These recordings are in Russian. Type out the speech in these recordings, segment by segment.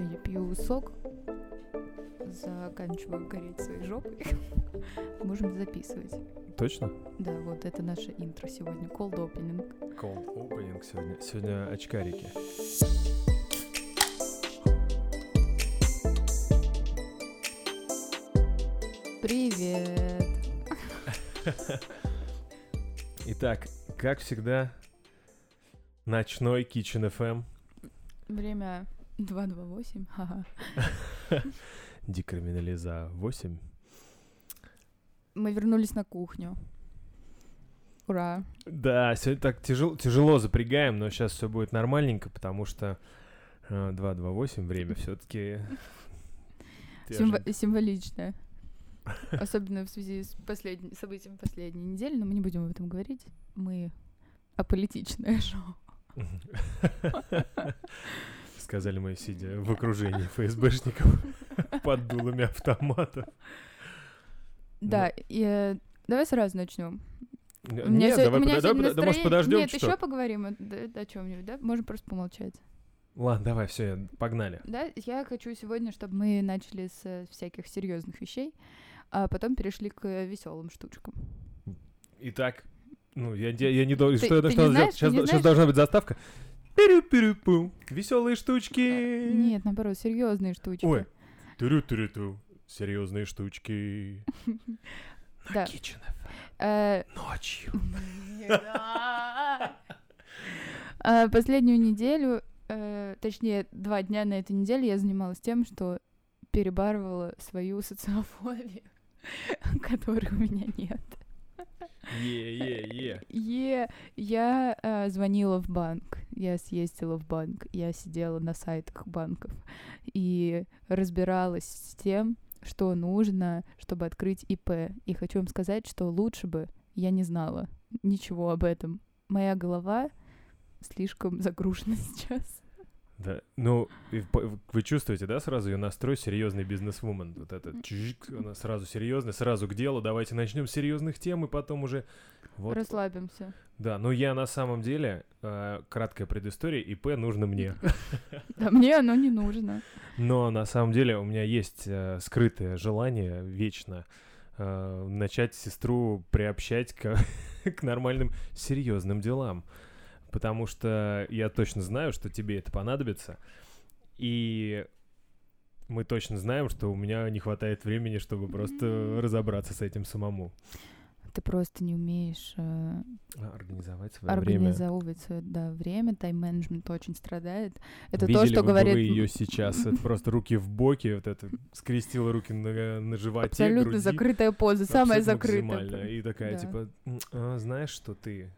Все, я пью сок, заканчиваю гореть своей жопой. Можем записывать. Точно? Да, вот это наше интро сегодня. Cold opening. Cold opening сегодня. Сегодня очкарики. Привет. Итак, как всегда, ночной Kitchen FM. Время 228. Ха-ха. Декриминализа 8. Мы вернулись на кухню. Ура. Да, сегодня так тяжело, тяжело запрягаем, но сейчас все будет нормальненько, потому что э, 228 время все-таки Симво- символичное. Особенно в связи с последним событием последней недели, но мы не будем об этом говорить. Мы аполитичное шоу. Сказали мы, сидя в окружении ФСБшников под дулами автоматов. Да, и, э, давай сразу начнем. Н- У меня Нет, давай, у меня пода- сегодня да, может, подождем Нет, еще поговорим о, чем-нибудь, да? Можем просто помолчать. Ладно, давай, все, погнали. Да, я хочу сегодня, чтобы мы начали с э, всяких серьезных вещей, а потом перешли к веселым штучкам. Итак, ну, я, я, я не должен... Что я ты Сейчас, сейчас должна быть заставка. Веселые штучки. Нет, наоборот, серьезные штучки. Ой. Тырю-тырю-ту. Серьезные штучки. Да. Э, Ночью. а, Последнюю неделю, э, точнее, два дня на этой неделе я занималась тем, что перебарывала свою социофобию, которой у меня нет. Е-е-е. Е, я э, звонила в банк, я съездила в банк, я сидела на сайтах банков и разбиралась с тем, что нужно, чтобы открыть ИП. И хочу вам сказать, что лучше бы я не знала ничего об этом. Моя голова слишком загружена сейчас. Да, ну, вы чувствуете, да, сразу ее настрой серьезный бизнесвумен. Вот это чжик, она сразу серьезная, сразу к делу. Давайте начнем с серьезных тем, и потом уже. Вот. Расслабимся. Да, ну я на самом деле, э, краткая предыстория, ИП нужно мне. Да мне оно не нужно. Но на самом деле у меня есть э, скрытое желание вечно э, начать сестру приобщать к, к нормальным серьезным делам. Потому что я точно знаю, что тебе это понадобится. И мы точно знаем, что у меня не хватает времени, чтобы просто разобраться с этим самому. Ты просто не умеешь э, А, Организовать свое время. организовывать свое да, время, тайм-менеджмент очень страдает. Это Видели то, что вы говорит... вы ее сейчас? Это просто руки в боки, вот это скрестила руки на, на животе, Абсолютно груди. закрытая поза, самая закрытая. И такая, Да. типа, «М, а, знаешь, что ты?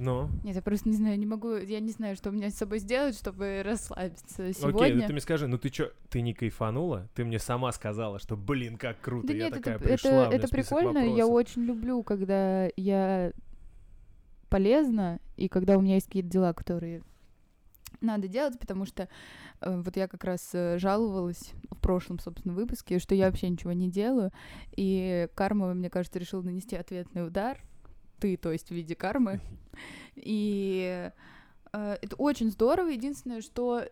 Но... Нет, я просто не знаю, не могу, я не знаю, что мне с собой сделать, чтобы расслабиться Окей, сегодня. ну ты мне скажи, ну ты чё, ты не кайфанула? Ты мне сама сказала, что, блин, как круто, да я нет, такая это, пришла, это, это прикольно, я вопросов. очень люблю, когда я полезна, и когда у меня есть какие-то дела, которые надо делать, потому что э, вот я как раз э, жаловалась в прошлом, собственно, выпуске, что я вообще ничего не делаю, и карма, мне кажется, решила нанести ответный удар, ты, то есть в виде кармы, и э, это очень здорово. Единственное, что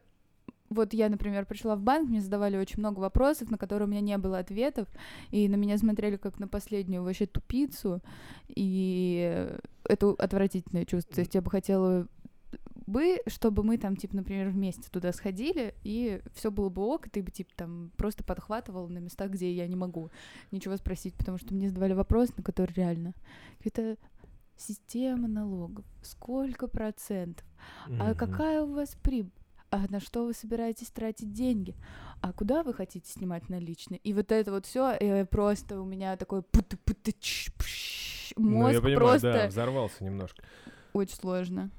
вот я, например, пришла в банк, мне задавали очень много вопросов, на которые у меня не было ответов, и на меня смотрели как на последнюю вообще тупицу, и это отвратительное чувство. То есть я бы хотела бы, чтобы мы там, типа, например, вместе туда сходили, и все было бы ок, и ты бы, типа, там просто подхватывал на местах, где я не могу ничего спросить, потому что мне задавали вопрос, на который реально. Какая-то система налогов, сколько процентов, а какая у вас прибыль? А на что вы собираетесь тратить деньги? А куда вы хотите снимать наличные? И вот это вот все просто у меня такой пш, Ну, мозг я понимаю, просто да, взорвался немножко. очень сложно.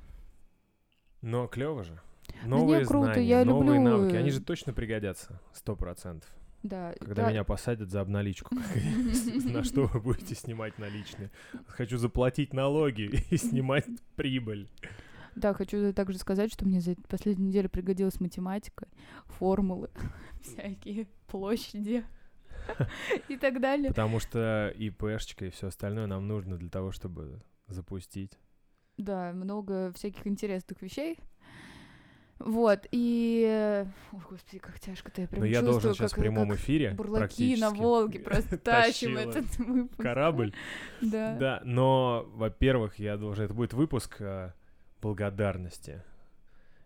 Но клево же. не, Новые круто, знания, я новые люблю, навыки, они же точно пригодятся, сто процентов. Да. Когда да. меня посадят за обналичку, на что вы будете снимать наличные? Хочу заплатить налоги и снимать прибыль. Да, хочу также сказать, что мне за последнюю неделю пригодилась математика, формулы, всякие площади и так далее. Потому что ИПшечка и все остальное нам нужно для того, чтобы запустить. Да, много всяких интересных вещей. Вот, и... Ой, господи, как тяжко-то я прям Но я чувствую, должен сейчас как, в прямом как эфире бурлаки на Волге просто тащим этот выпуск. корабль. Да. Да, но, во-первых, я должен... Это будет выпуск э, благодарности.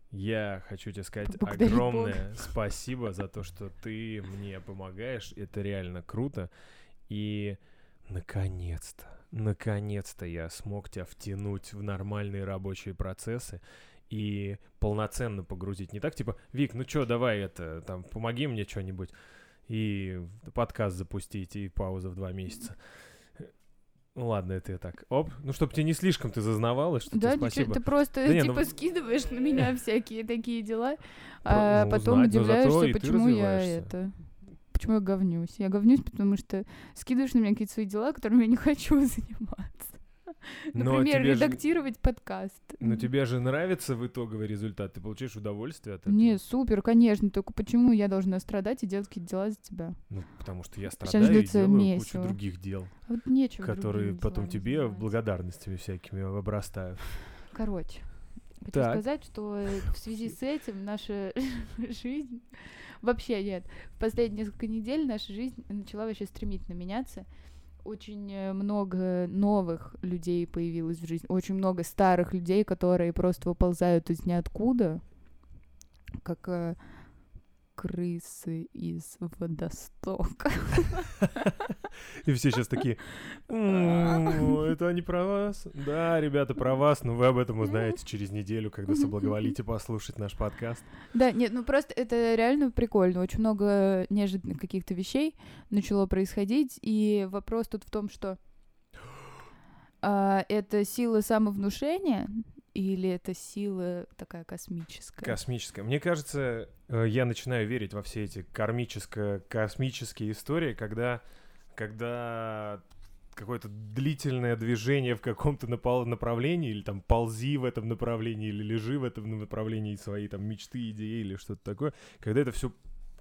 Я хочу тебе сказать Поблагодари Бога. огромное спасибо за то, что ты мне помогаешь. Это реально круто. И наконец-то, наконец-то я смог тебя втянуть в нормальные рабочие процессы и полноценно погрузить. Не так, типа, Вик, ну чё, давай это, там, помоги мне что-нибудь и подкаст запустить, и пауза в два месяца. Ну ладно, это я так. Оп, ну чтобы тебе не слишком ты зазнавалась, что Да, ты ничего, спасибо. ты просто Да не, типа ну- скидываешь на меня всякие такие дела, а ну, потом узнать, зато удивляешься, почему я это... Почему я говнюсь? Я говнюсь, потому что скидываешь на меня какие-то свои дела, которыми я не хочу заниматься. Например, тебе же- редактировать подкаст. Но тебе же нравится в итоговый результат, ты получаешь удовольствие от этого. Не, супер, конечно, только почему я должна страдать и делать какие-то дела за тебя? Ну, потому что я Сейчас страдаю и делаю месиво. кучу других дел, А Вот нечего которые потом тебе заниматься. благодарностями всякими обрастают. Короче, хочу Так. сказать, что э, в связи с этим наша жизнь... Вообще нет. В последние несколько недель наша жизнь начала вообще стремительно меняться. Очень э, много новых людей появилось в жизни. Очень много старых людей, которые просто выползают из ниоткуда, как э, крысы из водостока. И все сейчас такие, «М, это они про вас? Да, ребята, про вас, но вы об этом узнаете через неделю, когда соблаговолите послушать наш подкаст. Да, нет, ну просто это реально прикольно. Очень много неожиданных каких-то вещей начало происходить. И вопрос тут в том, что а, это сила самовнушения или это сила такая космическая? Космическое. Мне кажется, э, я начинаю верить во все эти кармическо-космические истории, когда, когда какое-то длительное движение в каком-то направлении, или там ползи в этом направлении, или лежи в этом направлении свои там мечты, идеи или что-то такое, когда это все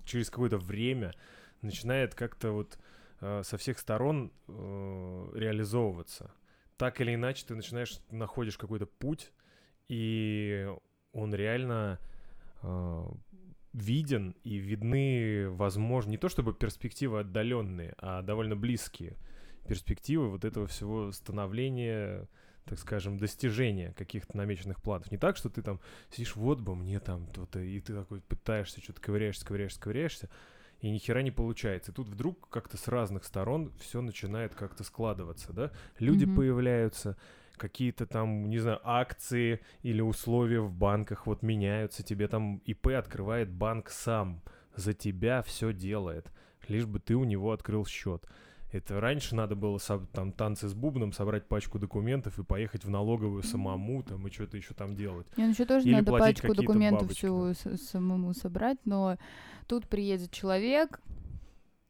через какое-то время начинает как-то вот э, со всех сторон э, реализовываться. Так или иначе ты начинаешь, находишь какой-то путь, и он реально э, виден и видны, возможно, не то чтобы перспективы отдаленные, а довольно близкие перспективы вот этого всего становления, так скажем, достижения каких-то намеченных планов. Не так, что ты там сидишь, вот бы мне там то-то, и ты такой пытаешься, что-то ковыряешься, ковыряешься, ковыряешься, и ни хера не получается. И тут вдруг как-то с разных сторон все начинает как-то складываться, да? Люди Мгм. появляются, какие-то там, не знаю, акции или условия в банках вот меняются, тебе там ИП открывает банк сам, за тебя все делает, лишь бы ты у него открыл счет. Это раньше надо было там танцы с бубном, собрать пачку документов и поехать в налоговую самому там и что-то еще там делать. Мне еще тоже Или надо пачку документов бабочки, всю самому собрать, но тут приедет человек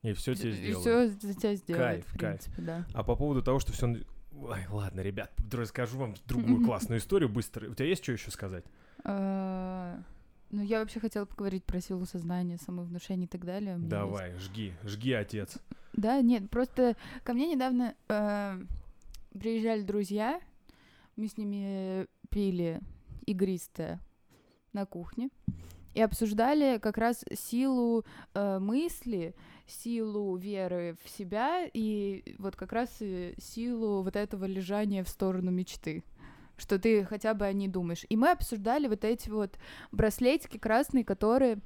И все тебе и сделают. все за тебя сделает, Кайф, в кайф. принципе, да. А по поводу того, что все... Ой, ладно, ребят, расскажу вам другую классную историю быстро. У тебя есть что еще сказать? А, Ну, я вообще хотела поговорить про силу сознания, самовнушение и так далее. Есть Давай, жги, жги, отец. Да, нет, просто ко мне недавно э, приезжали друзья, мы с ними пили игристое на кухне и обсуждали как раз силу э, мысли, силу веры в себя и вот как раз силу вот этого лежания в сторону мечты что ты хотя бы о ней думаешь. И мы обсуждали вот эти вот браслетики красные, которые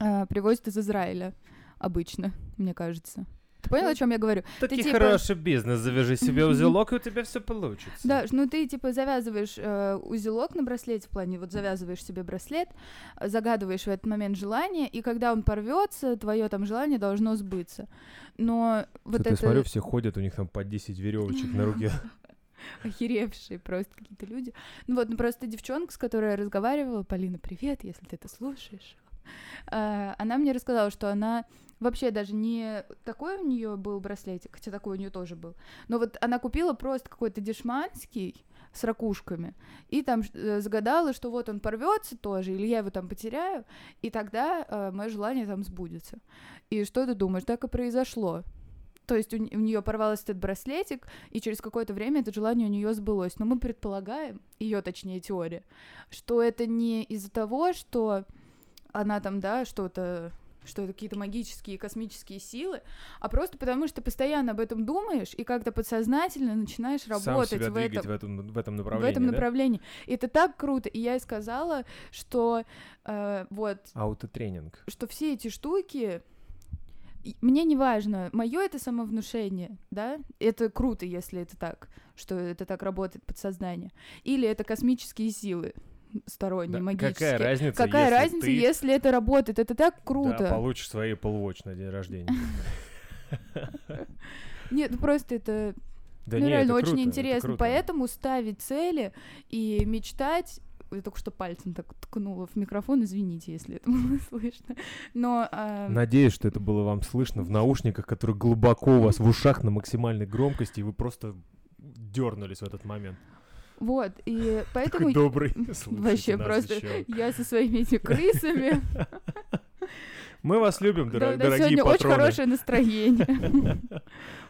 э, привозят из Израиля обычно, мне кажется. Ты понял, о чем я говорю? Такий типа- хороший бизнес, завяжи себе узелок, и у тебя все получится. Да, ну ты типа завязываешь э, узелок на браслете, в плане вот завязываешь себе браслет, загадываешь в этот момент желание, и когда он порвется, твое там желание должно сбыться. Но вот Что-то это я смотрю, все ходят, у них там по 10 веревочек на руке. охеревшие просто какие-то люди. Ну вот, ну просто девчонка, с которой я разговаривала, Полина, привет, если ты это слушаешь. э, Она мне рассказала, что она вообще даже не такой у нее был браслетик, хотя такой у нее тоже был. Но вот она купила просто какой-то дешманский с ракушками, и там э, загадала, что вот он порвется тоже, или я его там потеряю, и тогда э, мое желание там сбудется. И что ты думаешь, так и произошло. То есть у, у нее порвался этот браслетик, и через какое-то время это желание у нее сбылось. Но мы предполагаем, ее точнее теория, что это не из-за того, что она там, да, что-то что это какие-то магические космические силы, а просто потому, что постоянно об этом думаешь и как-то подсознательно начинаешь работать Сам себя в этом, в этом, в этом направлении, в этом да? направлении. И это так круто. И я и сказала, что э, вот, Аутотренинг. что все эти штуки мне не важно, мое это самовнушение, да, это круто, если это так, что это так работает подсознание, или это космические силы сторонние, Да, магические. Какая разница, Какая если разница, ты если это работает? Это так да, круто. получишь свои Apple Watch на день рождения. Нет, ну просто это Да ну, не, реально это очень круто, интересно. круто. Поэтому ставить цели и мечтать. Я только что пальцем так ткнула в микрофон, извините, если это было слышно. Но а, Надеюсь, что это было вам слышно в наушниках, которые глубоко у вас в ушах на максимальной громкости, и вы просто дернулись в этот момент. Вот, и поэтому Такой добрый. вообще просто я со своими этими крысами. Мы вас любим, дорогие сегодня очень патроны. хорошее настроение.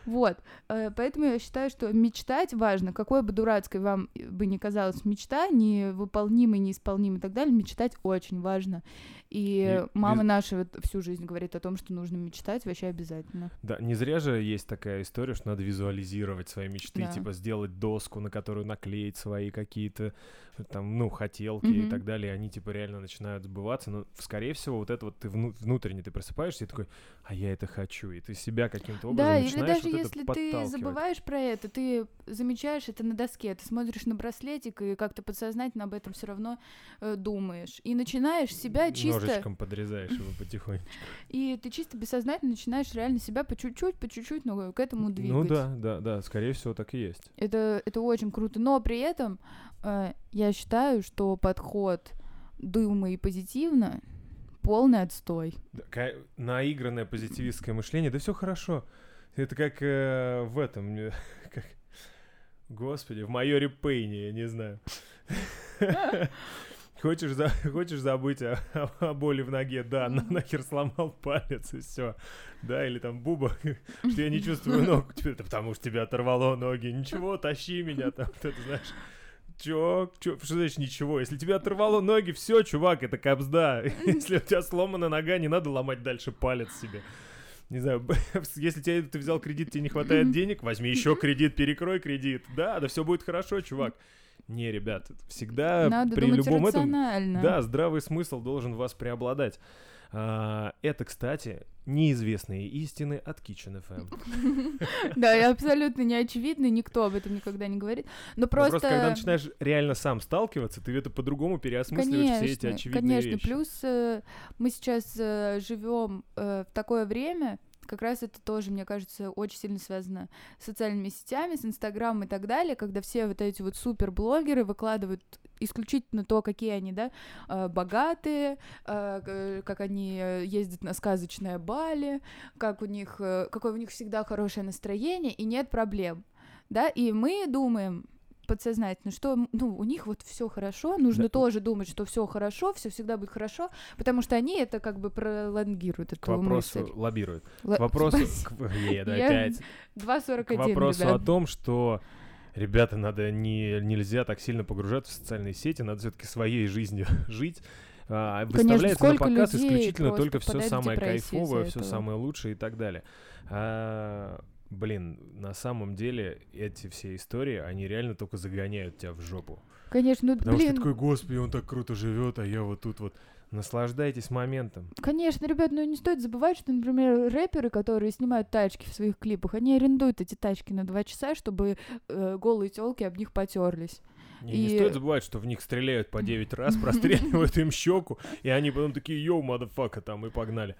Вот, э, поэтому я считаю, что мечтать важно, какой бы дурацкой вам бы ни казалась мечта, невыполнимой, неисполнимой и так далее, мечтать очень важно. И, мама наша всю жизнь говорит о том, что нужно мечтать вообще обязательно. Да, не зря же есть такая история, что надо визуализировать свои мечты, типа сделать доску, на которую наклеить свои какие-то там, ну, хотелки и Мгм. так далее, и они типа реально начинают сбываться, но, скорее всего, вот это вот ты вну- внутренне ты просыпаешься и такой, а я это хочу, и ты себя каким-то образом да, или начинаешь даже вот если ты забываешь про это, ты замечаешь это на доске, ты смотришь на браслетик и как-то подсознательно об этом все равно э, думаешь. И начинаешь себя чисто... Ножичком подрезаешь его потихоньку. И ты чисто бессознательно начинаешь реально себя по чуть-чуть, по чуть-чуть, но к этому двигать. Ну да, да, да, скорее всего, так и есть. Это, это очень круто. Но при этом я считаю, что подход думай и позитивно полный отстой. Наигранное позитивистское мышление, да все хорошо. Это как э, в этом, э, как, господи, в майоре Пейне, я не знаю. Хочешь, за, хочешь забыть о, о- о боли в ноге? Да, на, нахер сломал палец и все. Да, или там Буба, что я не чувствую ног. Это потому что тебя оторвало ноги. Ничего, тащи меня там, это знаешь. Чё, чё, что значит ничего? Если тебе оторвало ноги, все, чувак, это капсда. Если у тебя сломана нога, не надо ломать дальше палец себе. Не знаю, если тебе, ты взял кредит, тебе не хватает денег, возьми еще кредит, перекрой кредит. Да, да все будет хорошо, чувак. Не, ребят, всегда Надо при любом этом... Да, здравый смысл должен вас преобладать. А, это, кстати, неизвестные истины от Kitchen FM. Да, и абсолютно не очевидно, никто об этом никогда не говорит. Но просто... Просто когда начинаешь реально сам сталкиваться, ты это по-другому переосмысливаешь все эти Конечно, очевидные конечно. вещи. Плюс э, мы сейчас живем в такое время, как раз это тоже, мне кажется, очень сильно связано с социальными сетями, с Инстаграмом и так далее, когда все вот эти вот суперблогеры выкладывают исключительно то, какие они, да, э, богатые, э, как они э, ездят на сказочное Бали, как у них, какое у них всегда хорошее настроение и нет проблем, да, и мы думаем подсознательно, что ну, у них вот все хорошо, нужно Да. тоже думать, что все хорошо, все всегда будет хорошо, потому что они это как бы пролонгируют, К эту вопросу мысль. лоббирует. Ла- К вопросу... спасибо. к- да, Я- опять. 2.41, К вопросу ребят. о том, что ребята, надо не, нельзя так сильно погружаться в социальные сети, надо все-таки своей жизнью жить. А, выставляется на сколько показ исключительно только все самое кайфовое, все самое лучшее и так далее. А, блин, на самом деле эти все истории, они реально только загоняют тебя в жопу. Конечно, ну, Потому блин, что ты такой, господи, он так круто живет, а я вот тут вот. Наслаждайтесь моментом. Конечно, ребят, но не стоит забывать, что, например, рэперы, которые снимают тачки в своих клипах, они арендуют эти тачки на два часа, чтобы э, голые телки об них потерлись. И не И- стоит забывать, что в них стреляют по 9 раз, простреливают им щеку, и они потом такие, йоу, мадафака, там, и погнали.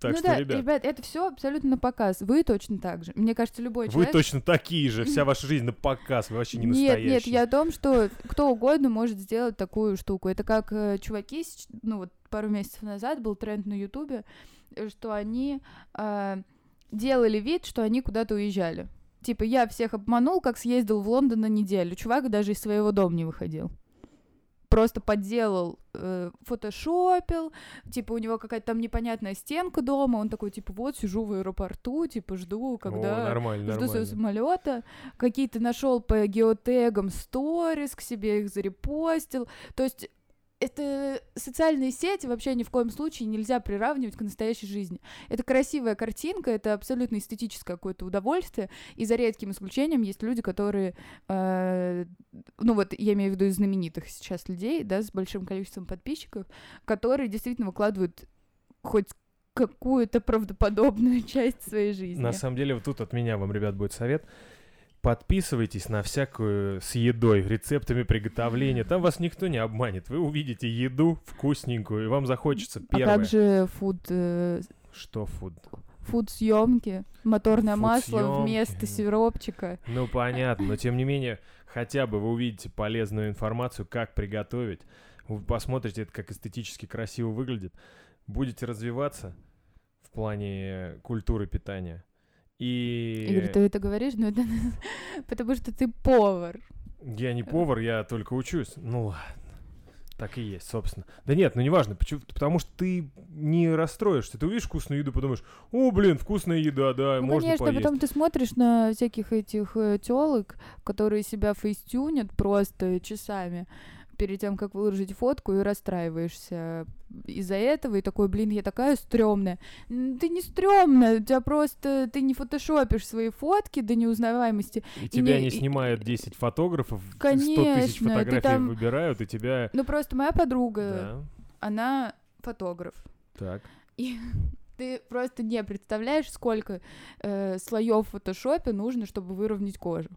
Так ну что, да, ребят, ребят, это все абсолютно на показ. Вы точно так же. Мне кажется, любой вы человек. точно такие же, вся ваша жизнь на показ, вы вообще не Нет, настоящие. нет, я о том, что кто угодно может сделать такую штуку. Это как э, чуваки, ну вот пару месяцев назад был тренд на Ютубе, э, что они э, делали вид, что они куда-то уезжали. Типа, я всех обманул, как съездил в Лондон на неделю. Чувак даже из своего дома не выходил. Просто подделал, э, фотошопил, типа у него какая-то там непонятная стенка дома, он такой, типа, вот сижу в аэропорту, типа, жду, когда... О, нормально, Жду своего нормально. самолета, какие-то нашел по геотегам сторис, к себе их зарепостил. То есть это социальные сети вообще ни в коем случае нельзя приравнивать к настоящей жизни. Это красивая картинка, это абсолютно эстетическое какое-то удовольствие, и за редким исключением есть люди, которые, э, ну вот я имею в виду из знаменитых сейчас людей, да, с большим количеством подписчиков, которые действительно выкладывают хоть какую-то правдоподобную часть своей жизни. На самом деле, вот тут от меня вам, ребят, будет совет. Подписывайтесь на всякую с едой, рецептами приготовления. Там вас никто не обманет. Вы увидите еду вкусненькую, и вам захочется А первое. как же фуд, э, Что фуд? фуд съемки, моторное масло Фуд-съёмки. вместо сиропчика. Ну, понятно, но тем не менее, хотя бы вы увидите полезную информацию, как приготовить. Вы посмотрите, это как эстетически красиво выглядит. Будете развиваться в плане культуры питания. И Игорь, ты это говоришь, но это потому что ты повар. я не повар, я только учусь. Ну ладно. Так и есть, собственно. Да нет, ну неважно, почему, потому что ты не расстроишься. Ты увидишь вкусную еду, подумаешь, о, блин, вкусная еда, да, Ну, можно конечно, поесть. потом ты смотришь на всяких этих телок, которые себя фейстюнят просто часами перед тем, как выложить фотку, и расстраиваешься из-за этого, и такой, блин, я такая стрёмная. Ты не стрёмная, у тебя просто, ты не фотошопишь свои фотки до неузнаваемости. И тебя не- не и- снимают 10 фотографов, 100 тысяч Конечно, и ты фотографий там- выбирают, и тебя... Ну, просто моя подруга, Да, она фотограф. так. И ты просто не представляешь, сколько э, слоев в фотошопе нужно, чтобы выровнять кожу.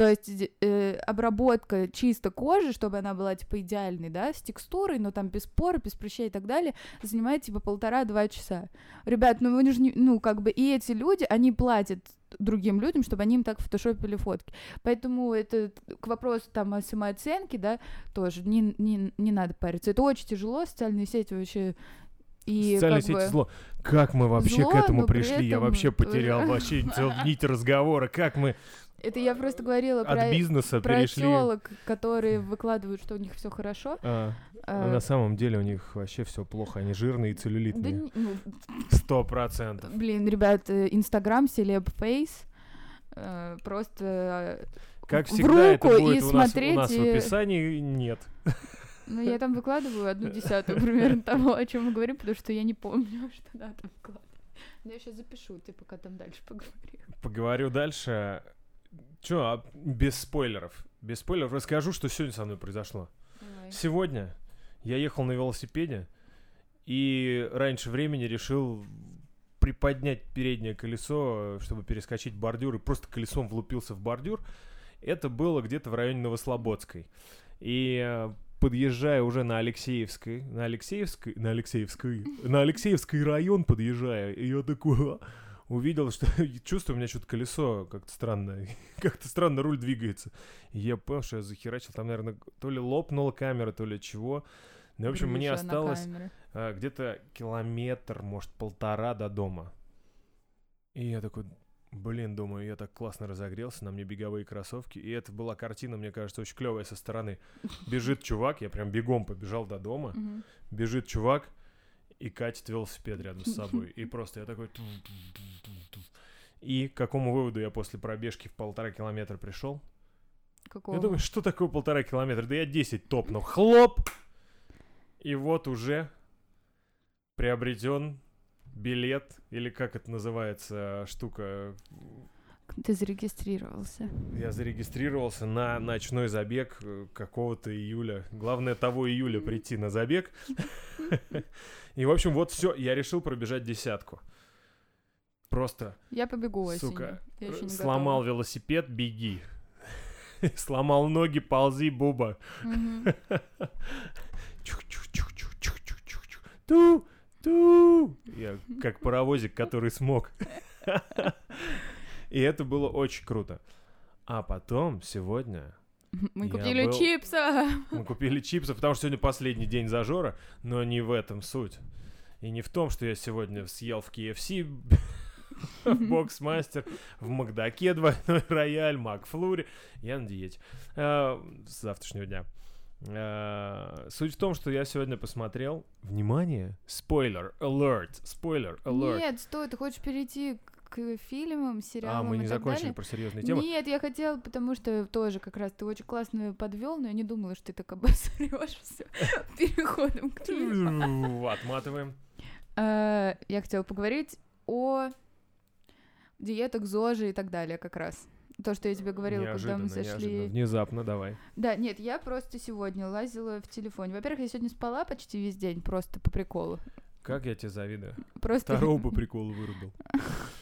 То есть э, обработка чисто кожи, чтобы она была типа идеальной, да, с текстурой, но там без пор, без прыщей и так далее, занимает типа полтора-два часа. Ребят, ну вы же не, ну как бы и эти люди, они платят другим людям, чтобы они им так фотошопили фотки. Поэтому это к вопросу там о самооценке, да, тоже не, не, не надо париться. Это очень тяжело, социальные сети вообще и Социальные сети бы- зло. Как мы вообще Зло, к этому пришли? Я этом- вообще потерял вообще нить разговора. Как мы Это я просто говорила от про, бизнеса про перешли... тёлок, которые выкладывают, что у них все хорошо. А, А, на самом деле у них вообще все плохо. Они жирные и да целлюлитные. ну, Сто процентов. блин, ребят, э, Инстаграм, Селеб Фейс, э, просто... э, Как в всегда, это руку будет и у нас, у нас в описании. Нет. Ну, я там выкладываю одну десятую примерно того, о чем мы говорим, потому что я не помню, что надо выкладывать. Но я сейчас запишу, ты пока там дальше поговори. Поговорю дальше. Чё, а без спойлеров. Без спойлеров расскажу, что сегодня со мной произошло. Давай. Сегодня я ехал на велосипеде и раньше времени решил приподнять переднее колесо, чтобы перескочить бордюр, и просто колесом влупился в бордюр. Это было где-то в районе Новослободской. И э, подъезжая уже на Алексеевской, на Алексеевской, на Алексеевской, на Алексеевский район подъезжая, и я такой «А!» Увидел, что чувствую, у меня что-то колесо как-то странно, как-то странно руль двигается. И я понял, что я захерачил, там, наверное, то ли лопнула камера, то ли чего. Ну, в общем, мне осталось а, где-то километр, может, полтора до дома. И я такой, блин, думаю, я так классно разогрелся, на мне беговые кроссовки. И это была картина, мне кажется, очень клевая со стороны. Бежит чувак, я прям бегом побежал до дома. Бежит чувак и катит велосипед рядом с собой. И просто я такой... И к какому выводу я после пробежки в полтора километра пришел? Какого? Я думаю, что такое полтора километра? Да я 10 топнул. Хлоп! И вот уже приобретен билет, или как это называется штука. Ты зарегистрировался. Я зарегистрировался на ночной забег э, какого-то июля. Главное того июля прийти на забег. И, в общем, вот все. Я решил пробежать десятку. Просто Я побегу осенью. Сука, не сломал велосипед, беги. Сломал ноги, ползи, буба. готова. Мгм. Чух-чух-чух-чух-чух-чух-чух. Ту, ту. Я как паровозик, который смог. И это было очень круто. А потом, сегодня, Мы Я купили был- чипса. мы купили чипсы, потому что сегодня последний день зажора, но не в этом суть. И не в том, что я сегодня съел в KFC, в Боксмастер, в Макдаке двойной рояль, Макфлури. Я на диете. А, С завтрашнего дня. Э, Суть в том, что я сегодня посмотрел... Внимание! Спойлер! Alert! Спойлер! Alert! Нет, стой, ты хочешь перейти к фильмам, сериалам А, мы не и так закончили далее? про серьезные темы. Нет, я хотела, потому что тоже как раз ты очень классно подвел, но я не думала, что ты так обосрешь все переходом к фильму. Отматываем. А, Я хотела поговорить о диетах, ЗОЖе и так далее как раз. То, что я тебе говорила, когда мы неожиданно. сошли... Внезапно, давай. Да, нет, я просто сегодня лазила в телефоне. Во-первых, я сегодня спала почти весь день, просто по приколу. Как я тебе завидую. Просто... Второго по приколу вырубил.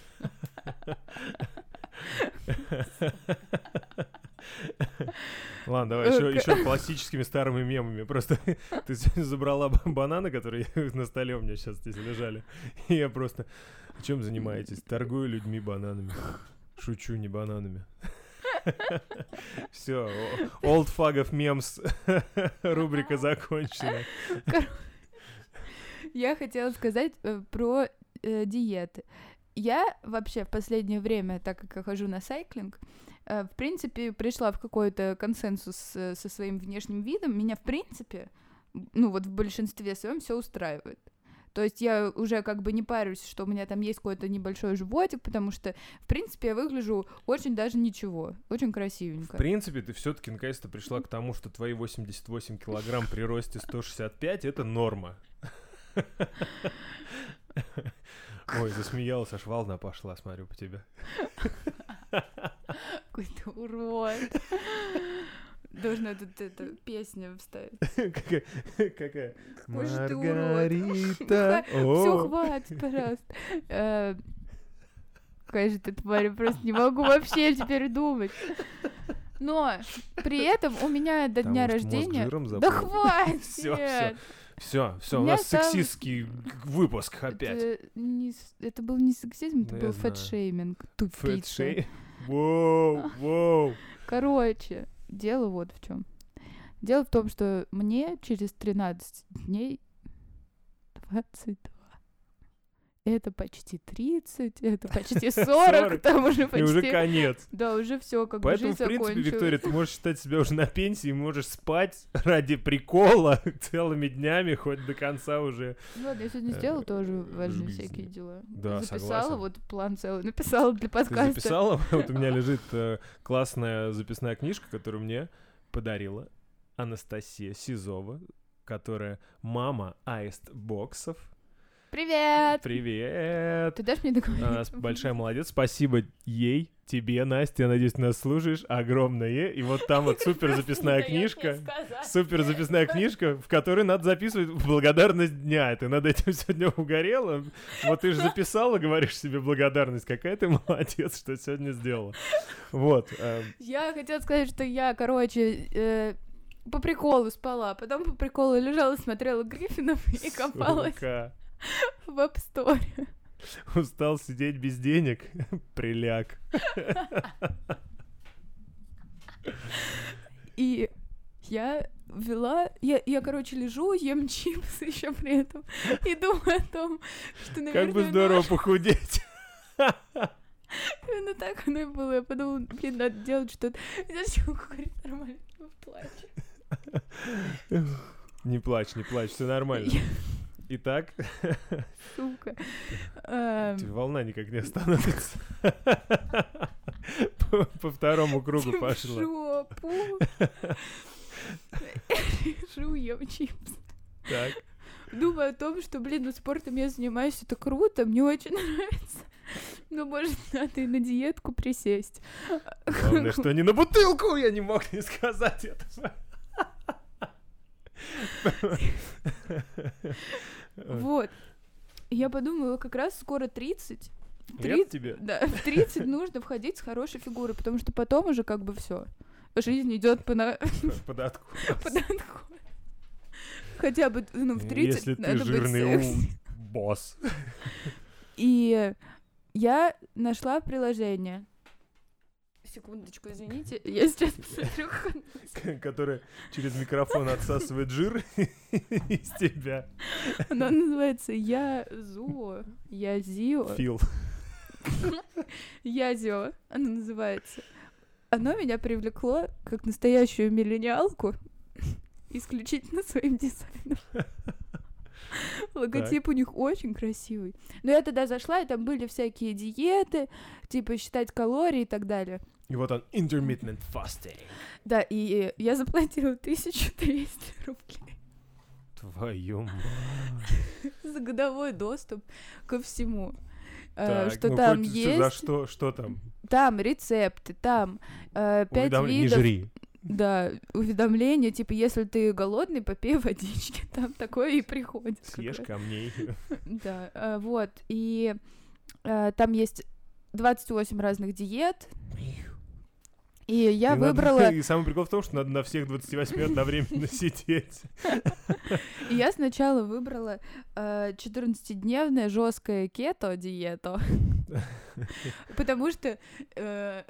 Ладно, давай еще, Э, еще классическими старыми мемами. Просто ты забрала бананы, которые на столе у меня сейчас здесь лежали. И я просто... Чем занимаетесь? Торгую людьми бананами. Шучу, не бананами. Все, old фагов мемс. Рубрика закончена. Я хотела сказать э, про э, диеты. Я вообще в последнее время, так как я хожу на сайклинг, э, в принципе, пришла в какой-то консенсус э, со своим внешним видом. Меня, в принципе, ну вот в большинстве своем все устраивает. То есть я уже как бы не парюсь, что у меня там есть какой-то небольшой животик, потому что, в принципе, я выгляжу очень даже ничего, очень В красивенько. принципе, ты все-таки наконец-то пришла к тому, что твои 88 килограмм при росте 165 это норма. Ой, засмеялась, аж волна пошла, смотрю по тебе. Какой ты урод. Должна тут эта песня вставить. Какая? Какая? Маргарита. Все, хватит, пожалуйста. Э, Какая же ты тварь, просто не могу вообще теперь думать. Но при этом у меня до Потому дня рождения... Да хватит! Всё, всё. Все, все, У нас там- сексистский выпуск опять. Это, не это был не сексизм, это Ну, был фэтшейминг. Тупица. Фэтшей. Воу, воу. Короче, дело вот в чем. Дело в том, что мне через 13 дней 22. Это почти 30, это почти 40, 40, там уже И почти... уже конец. Да, уже все, как Поэтому, бы в жизнь принципе, закончилась. Виктория, ты можешь считать себя уже на пенсии, можешь спать ради прикола целыми днями, хоть до конца уже. Ну Ладно, я сегодня э, сделала тоже важные всякие дела. Да, Записала вот план целый, написала для Ты подкаста. записала? Вот у меня лежит э, классная записная книжка, которую мне подарила Анастасия Сизова, которая мама аист боксов. Привет! Привет! Ты дашь мне договорить? Она с- большая молодец. Спасибо ей, тебе, Настя. Я надеюсь, ты нас слушаешь. Огромное. И вот там вот супер записная книжка. Супер записная книжка, в которой надо записывать благодарность дня. Ты над этим сегодня угорела. Вот ты же записала, говоришь себе благодарность. Какая ты молодец, что сегодня сделала. Вот. э, Я хотела сказать, что я, короче, э, по приколу спала, потом по приколу лежала, смотрела Гриффинов и копалась сука. В App Store. Устал сидеть без денег. Приляг. И я вела... Я, я, короче, лежу, ем чипсы еще при этом и думаю о том, что, наверное... Как бы здорово надо- похудеть. Именно так оно и было. Я подумала, блин, надо делать что-то. Зачем говорить нормально? Ну, плачу. Не плачь, не плачь, все нормально. Итак, Сука. Эм, волна никак не остановится. По, второму кругу пошла. жопу. Лежу, ем чипсы. Так. Думаю о том, что, блин, ну спортом я занимаюсь, это круто, мне очень нравится. Но, может, надо и на диетку присесть. Главное, что не на бутылку, я не мог не сказать это. Вот. Я подумала, как раз скоро 30. В Лет 30 тебе? Да, в 30 нужно входить с хорошей фигурой, потому что потом уже как бы все. Жизнь идет по, на... Под откос. по надху- Хотя бы ну, в 30 Если ты надо быть жирный секси. ум, босс. И я нашла приложение. Секундочку, извините, я сейчас посмотрю. Которая через микрофон отсасывает жир из тебя. Оно называется Я Зуо, Я Зио, Фил. Язио, оно называется. Оно меня привлекло как настоящую миллениалку. исключительно своим дизайном. Логотип у них очень красивый. Но я тогда зашла, и там были всякие диеты, типа считать калории и так далее. И вот он, intermittent fasting. Да, и я заплатила 1200 рублей Твою мать. за годовой доступ ко всему. Э, Так, Что ну там есть, За что, что там? там рецепты, там э, пять Уведомление, видов Не жри. Да, уведомления, типа, если ты голодный, попей водички, там такое и приходит. Съешь камней. Да, э, вот, и э, там есть 28 разных диет, и я И надо- выбрала, И самый прикол в том, что надо на всех 28 одновременно сидеть. и я сначала выбрала э, 14-дневное жесткое кето диету, потому что э,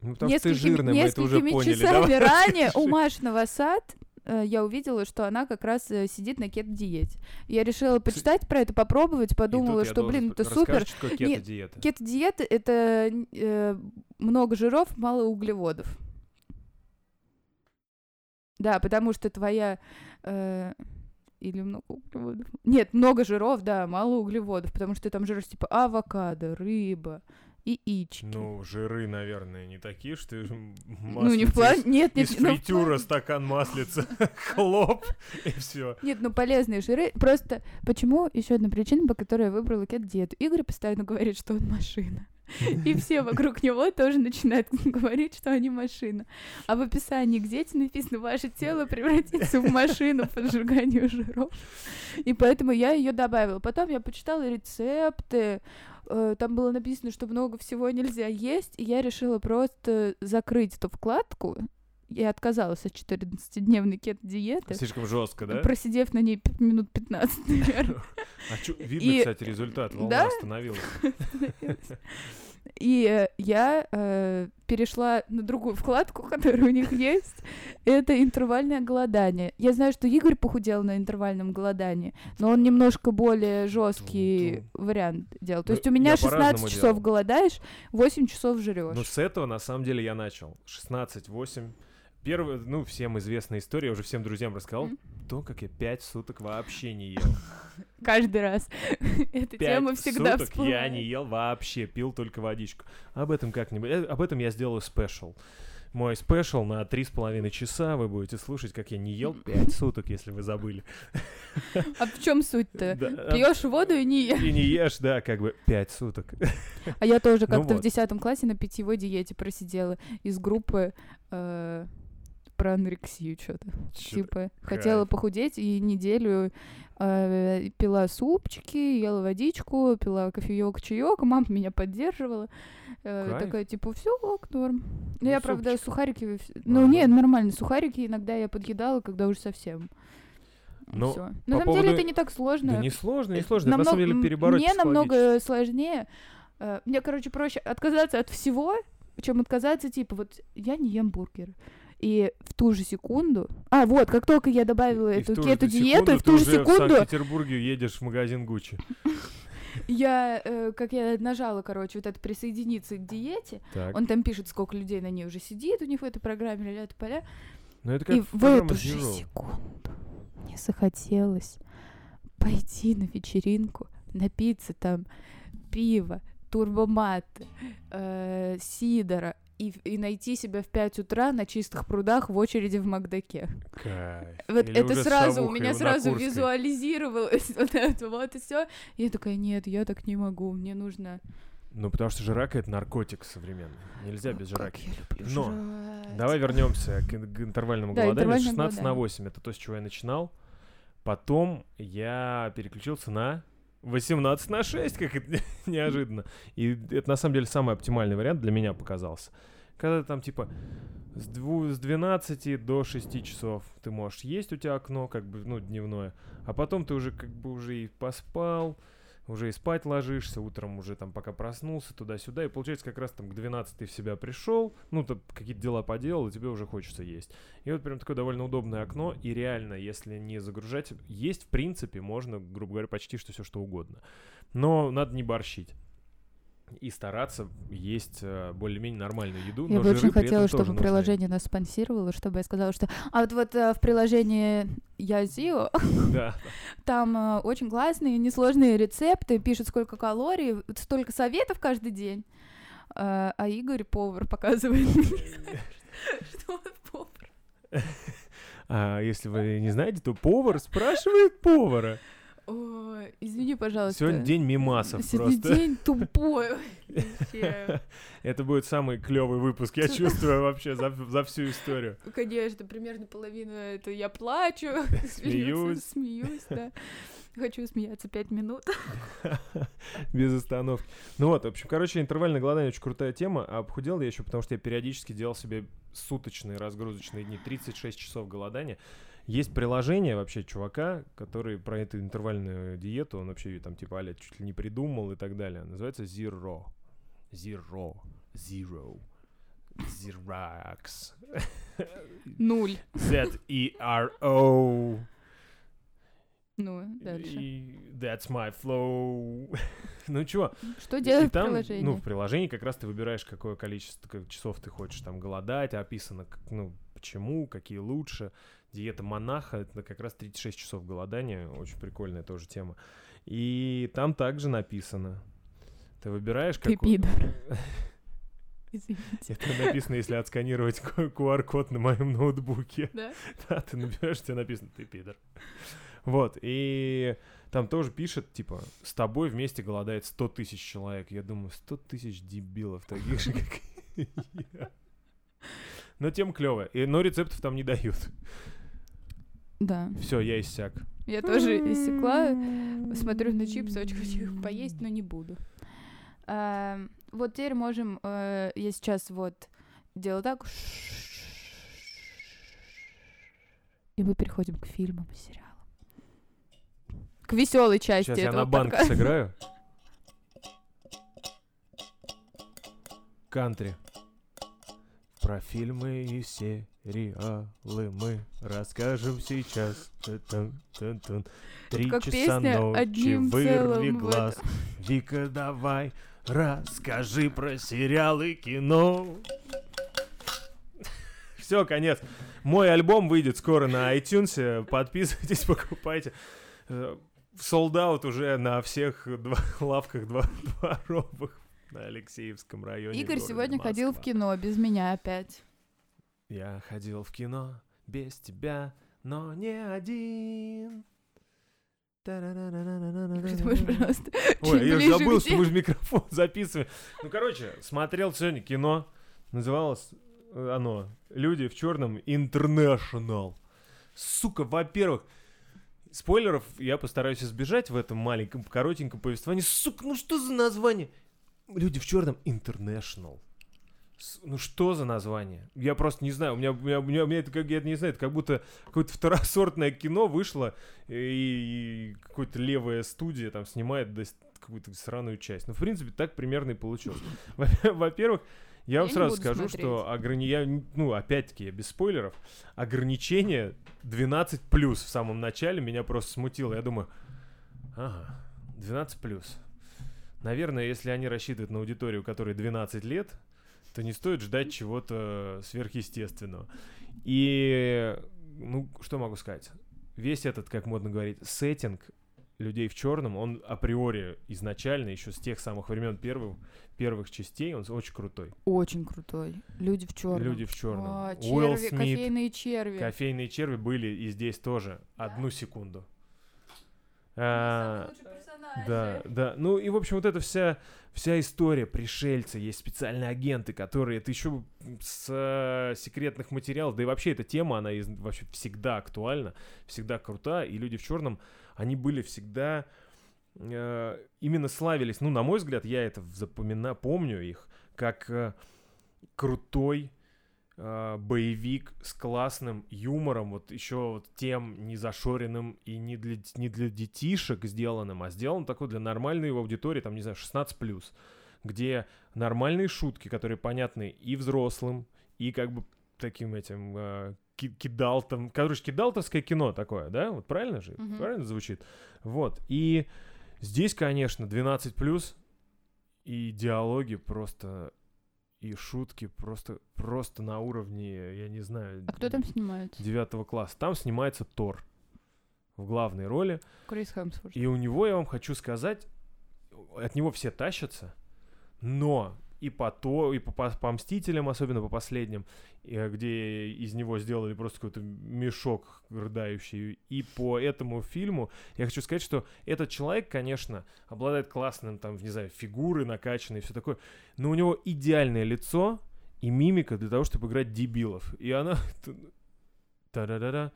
Ну, потому что ты несколькими, жирная, мы это уже несколькими поняли. часами Давай ранее у Маши Новосад э, я увидела, что она как раз э, сидит на кето-диете. Я решила почитать про это, попробовать, подумала, что, блин, это супер. что кето-диета? Кето-диета — это э, много жиров, мало углеводов. Да, потому что твоя... э, или много углеводов? Нет, много жиров, да, мало углеводов, потому что там жиры типа авокадо, рыба, яички. Ну, жиры, наверное, не такие, что Ну, не в плане... Нет, нет, Из ну, фритюра плане- стакан маслица, хлоп, и все. Нет, ну полезные жиры. Просто почему еще одна причина, по которой я выбрала кет-диету. Игорь постоянно говорит, что он машина. И все вокруг него тоже начинают говорить, что они машина. А в описании к дети написано, ваше тело превратится в машину по сжиганию жиров. И поэтому я ее добавила. Потом я почитала рецепты, э, там было написано, что много всего нельзя есть, и я решила просто закрыть эту вкладку. Я отказалась от 14-дневной кето-диеты, Слишком жестко, да? просидев на ней минут 15, наверное. А видно, кстати, результат. Волна остановилась. И э, я э, перешла на другую вкладку, которая у них есть. Это интервальное голодание. Я знаю, что Игорь похудел на интервальном голодании, но он немножко более жесткий Тум-тум. вариант делал. То Ну, есть у меня я 16 по-разному часов голодаешь, 8 часов жрешь. Ну, с этого, на самом деле, я начал. 16-8. Первый, ну, всем известная история, я уже всем друзьям рассказал, Мгм. то, как я 5 суток вообще не ел. Каждый раз. Эта Пять тема всегда суток я не ел вообще, пил только водичку. Об этом как-нибудь, э, об этом я сделаю special. Мой special на три с половиной часа вы будете слушать, как я не ел 5 суток, если вы забыли. А в чем суть-то? Да, а- Пьешь воду и не ешь. И не ешь, да, как бы 5 суток. А я тоже Ну как-то в вот. 10 классе на питьевой диете просидела из группы э, про анорексию что-то. Типа, хотела кайф. похудеть и неделю э, пила супчики, ела водичку, пила кофеек, чаек, мама меня поддерживала. Э, Кайф. такая, типа, все ок, норм. Ну, Ну, я, правда, супчик. сухарики... вс- Ну, Ага. нет, нормально, сухарики иногда я подъедала, когда уже совсем. Ну, Всё. На самом поводу- деле это не так сложно. Да не сложно, не Э, сложно. Это на самом деле перебороть Мне намного сложнее. э, Мне, короче, проще отказаться от всего, чем отказаться, типа, вот я не ем бургеры. И в ту же секунду... А, вот, как только я добавила И эту кето-диету, и в ту же уже в секунду Санкт-Петербурге едешь в магазин Гуччи. я, э, как я нажала, короче, вот это присоединиться к диете, Так. он там пишет, сколько людей на ней уже сидит у них в этой программе, или это поля. Ну это как И в эту же секунду мне захотелось пойти на вечеринку, напиться там пива, турбоматы, э, сидора и, и найти себя в 5 утра на чистых прудах в очереди в Макдаке. Кайф. Вот Или это сразу, у меня на сразу Курской. визуализировалось вот это вот и все. Я такая, нет, я так не могу, мне нужно... Ну, потому что жрака — это наркотик современный. Нельзя без Как жраки. я люблю Но жрать. Давай вернемся к, к интервальному Да, голоданию. интервальное 16 на голодание. 8 — это то, с чего я начинал. Потом я переключился на 18 на 6, как это неожиданно. И это на самом деле самый оптимальный вариант для меня показался. Когда там типа с, дву- с 12 до 6 часов ты можешь есть, у тебя окно как бы, ну, дневное, а потом ты уже как бы уже и поспал, уже и спать ложишься, утром уже там пока проснулся туда-сюда, и получается как раз там к 12 ты в себя пришел, ну, ты какие-то дела поделал, и тебе уже хочется есть. И вот прям такое довольно удобное окно, и реально, если не загружать, есть в принципе, можно, грубо говоря, почти что все что угодно. Но надо не борщить. И стараться есть э, более-менее нормальную еду. Я бы очень хотела, чтобы нужны. приложение нас спонсировало, чтобы я сказала, что... А вот, вот э, в приложении Язио Да, там э, очень классные, несложные рецепты, пишут, сколько калорий, столько советов каждый день. А Игорь, повар, показывает мне, что он повар. А если вы не знаете, то повар спрашивает повара. Ой, извини, пожалуйста. Сегодня день мимасов Сегодня просто. день тупой. Это будет самый клевый выпуск, я чувствую вообще за, за всю историю. Конечно, примерно половина это я плачу, Смеюсь. смеюсь, да. Хочу смеяться пять минут. Без остановки. Ну вот, в общем, короче, интервальное голодание очень крутая тема. А похудел я еще потому, что я периодически делал себе суточные разгрузочные дни, 36 часов голодания. Есть приложение вообще чувака, который про эту интервальную диету, он вообще там типа аля чуть ли не придумал и так далее. Называется Zero. Zero. Zero. Xerox. Нуль. Z-E-R-O. Ну, дальше. И That's my flow. ну чё, Что делать в там, приложении? Ну, в приложении как раз ты выбираешь, какое количество часов ты хочешь там голодать, описано, ну, почему, какие лучше. Диета монаха, это как раз 36 часов голодания, очень прикольная тоже тема. И там также написано. Ты выбираешь, Ты как... пидор. Извините. Это написано, если отсканировать QR-код на моем ноутбуке. Да? Да, ты набираешь, тебе написано, ты пидор. Вот, и там тоже пишет, типа, с тобой вместе голодает 100 тысяч человек. Я думаю, 100 тысяч дебилов, таких же, как я. Но тем клево. Но рецептов там не дают. Да. Все, я иссяк. Я тоже иссекла. Смотрю на чипсы, очень хочу их поесть, но не буду. А, Вот теперь можем... э, Я сейчас вот делаю так. И мы переходим к фильмам и сериалам. К веселой части Сейчас я на банке сыграю. Кантри. Про фильмы и сериалы мы расскажем сейчас. Три часа песня ночи, «Одним вырви целым» в глаз. Вика, давай, расскажи про сериалы кино. Все, конец. Мой альбом выйдет скоро на iTunes. Подписывайтесь, покупайте. Солдат уже на всех два- лавках два- дворовых на Алексеевском районе. Игорь сегодня ходил в Москва. кино без меня опять. Я ходил в кино без тебя, но не один. Пожалуйста, Ой, я ближе забыл, что мы же микрофон записываем. Ну, короче, смотрел сегодня кино. Называлось э, оно «Люди в черном International». Сука, во-первых, спойлеров я постараюсь избежать в этом маленьком, коротеньком повествовании. Сука, ну что за название? «Люди в черном International». Ну что за название? Я просто не знаю. У меня, у меня, у меня, у меня это как я не знаю, это как будто какое-то второсортное кино вышло и, и какая-то левая студия там снимает с- какую-то сраную часть. Ну, в принципе, так примерно и получилось. Во- Во-первых, я вам Я сразу скажу, смотреть. что ограни... я, ну, опять-таки, я без спойлеров, ограничение 12 плюс в самом начале меня просто смутило. Я думаю, ага, 12 плюс. Наверное, если они рассчитывают на аудиторию, которой 12 лет, то не стоит ждать чего-то сверхъестественного. И, ну, что могу сказать? Весь этот, как модно говорить, сеттинг людей в черном, он априори изначально, еще с тех самых времен первых, первых частей, он очень крутой. Очень крутой. Люди в черном. Люди в черном. А, Уилл черви, Смит, кофейные черви. кофейные черви были и здесь тоже. Одну секунду. А. Да, да. Ну и, в общем, вот эта вся, вся история пришельцы, есть специальные агенты, которые... Это еще с э, секретных материалов, да и вообще эта тема, она из- вообще всегда актуальна, всегда крута, и люди в черном, они были всегда... э, именно славились, ну, на мой взгляд, я это запоминаю, помню их, как э, крутой э, боевик с классным юмором, вот еще вот тем незашоренным и не для, не для детишек сделанным, а сделан такой для нормальной аудитории, там, не знаю, 16+, где нормальные шутки, которые понятны и взрослым, и как бы таким этим э, ки- кидалтом, короче, кидалтовское кино такое, да, вот правильно же, Мгм. правильно звучит? Вот, и здесь, конечно, 12+, И диалоги просто и шутки просто, просто на уровне, я не знаю... А кто там снимается? Девятого класса. Там снимается Тор в главной роли. Крис Хемсворт. И у него, я вам хочу сказать, от него все тащатся, но и по то, и по, по, по Мстителям, особенно по последним, где из него сделали просто какой-то мешок рыдающий. И по этому фильму я хочу сказать, что этот человек, конечно, обладает классным, там, не знаю, фигуры накачанные и все такое, но у него идеальное лицо и мимика для того, чтобы играть дебилов. И она... Та-да-да-да.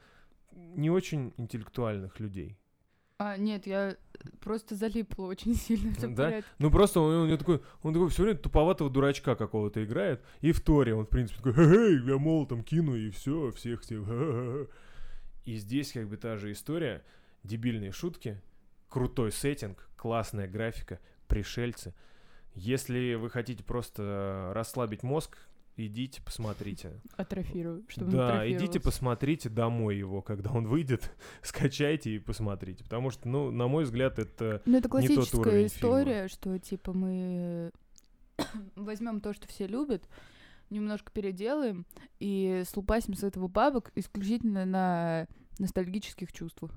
Не очень интеллектуальных людей. А, нет, я просто залипла очень сильно. Да? порядке. Ну просто он, у него такой, он такой все время туповатого дурачка какого-то играет. И в Торе он, в принципе, такой, хе я молотом кину, и все, всех всех. ха-ха-ха». И здесь как бы та же история. Дебильные шутки, крутой сеттинг, классная графика, пришельцы. Если вы хотите просто расслабить мозг, идите, посмотрите. Атрофирую, чтобы Да, идите посмотрите домой его, когда он выйдет, скачайте и посмотрите. Потому что, ну, на мой взгляд, это Ну, это не тот классическая уровень история, что, типа, мы возьмем то, что все любят, немножко переделаем и слупасим с этого бабок исключительно на ностальгических чувствах.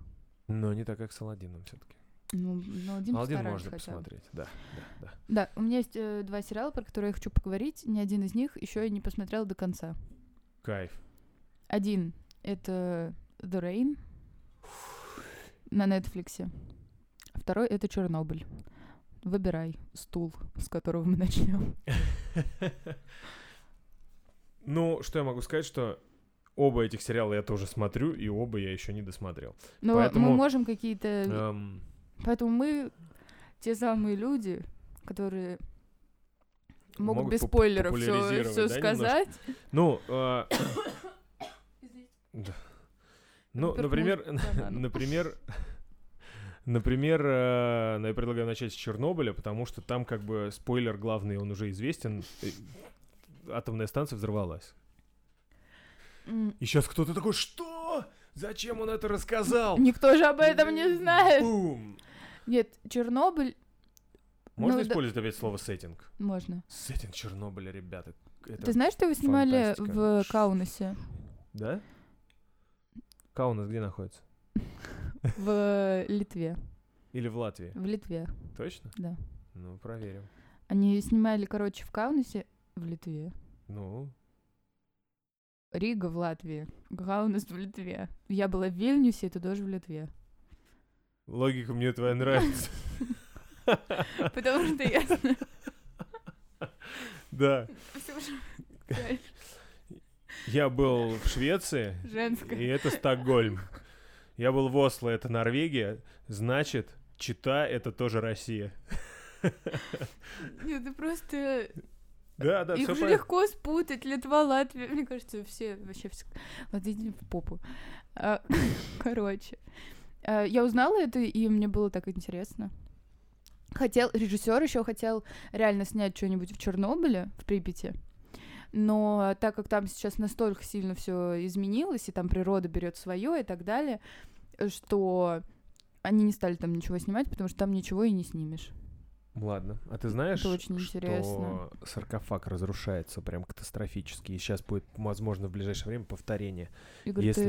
Но не так, как с Аладдином все-таки. Ну, ну, Аладдин постарались можно хотя бы. посмотреть, да, да, да. Да, у меня есть э, два сериала, про которые я хочу поговорить. Ни один из них еще я не посмотрела до конца. Кайф. Один — это The Rain на Нетфликсе. Второй — это Чернобыль. Выбирай стул, с которого мы начнем. Ну, что я могу сказать, что оба этих сериала я тоже смотрю, и оба я еще не досмотрел. Но Поэтому, мы можем какие-то... Эм, Поэтому мы те самые люди, которые могут, Могут без спойлеров все, популяризировать, да, сказать. ну, э, да. ну, Во-первых, например, может, бананом. например, например, э, ну, я предлагаю начать с Чернобыля, потому что там как бы спойлер главный, он уже известен. Э, Атомная станция взорвалась. И сейчас кто-то такой, что? Зачем он это рассказал? Никто же об этом не знает. Бум! Нет, Чернобыль Можно Ну, да. использовать опять слово сеттинг? можно. Сеттинг Чернобыля, ребята. Это... Ты знаешь, что его снимали фантастика. в Каунасе? Да? Каунас где находится? В Литве. Или в Латвии? В Литве, Точно? да. Ну, проверим. Они снимали, короче, в Каунасе в Литве. Ну, Рига в Латвии. Каунас в Литве. Я была в Вильнюсе, это тоже в Литве. Логика мне твоя нравится. Потому что я знаю. Да. Я был в Швеции, и Женское. это Стокгольм. Я был в Осло, это Норвегия. Значит, Чита — это тоже Россия. Нет, ты просто... Да, да, Их же легко спутать. Литва, Латвия. Мне кажется, все вообще... иди в попу. А, Короче. А, Я узнала это, и мне было так интересно. Хотел, режиссер еще хотел реально снять что-нибудь в Чернобыле, в Припяти. Но так как там сейчас настолько сильно все изменилось, и там природа берет свое и так далее, что они не стали там ничего снимать, потому что там ничего и не снимешь. Ладно, а ты знаешь, Это очень что интересно. саркофаг разрушается прям катастрофически, и сейчас будет, возможно, в ближайшее время повторение. Игорь, Если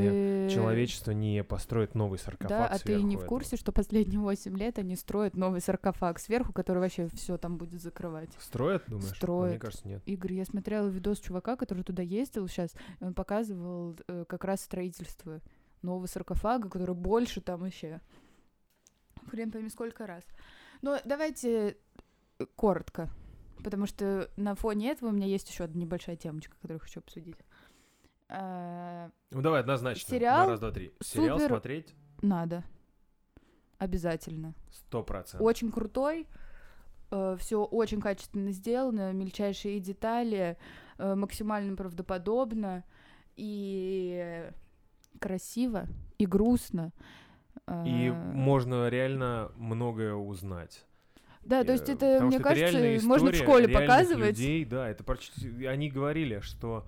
ты- Человечество не построит новый саркофаг Да, а ты не в этого. курсе, что последние 8 лет они строят новый саркофаг сверху, который вообще все там будет закрывать? Строят, думаешь? А Мне Строят. кажется, нет. Игорь, я смотрела видос чувака, который туда ездил сейчас, и он показывал э, как раз строительство нового саркофага, который больше там вообще. Хрен пойми сколько раз. Но давайте э, коротко, потому что на фоне этого у меня есть еще одна небольшая темочка, которую хочу обсудить. А, Ну давай однозначно. Сериал На раз, два, три. Сериал супер- смотреть Надо. Обязательно. сто процентов. Очень крутой. Все очень качественно сделано, мельчайшие детали, э, максимально правдоподобно и красиво, и грустно. И Э, можно реально многое узнать. Да, то есть Э, это, потому мне это кажется, можно в история школе показывать. людей, да, это почти... Они говорили, что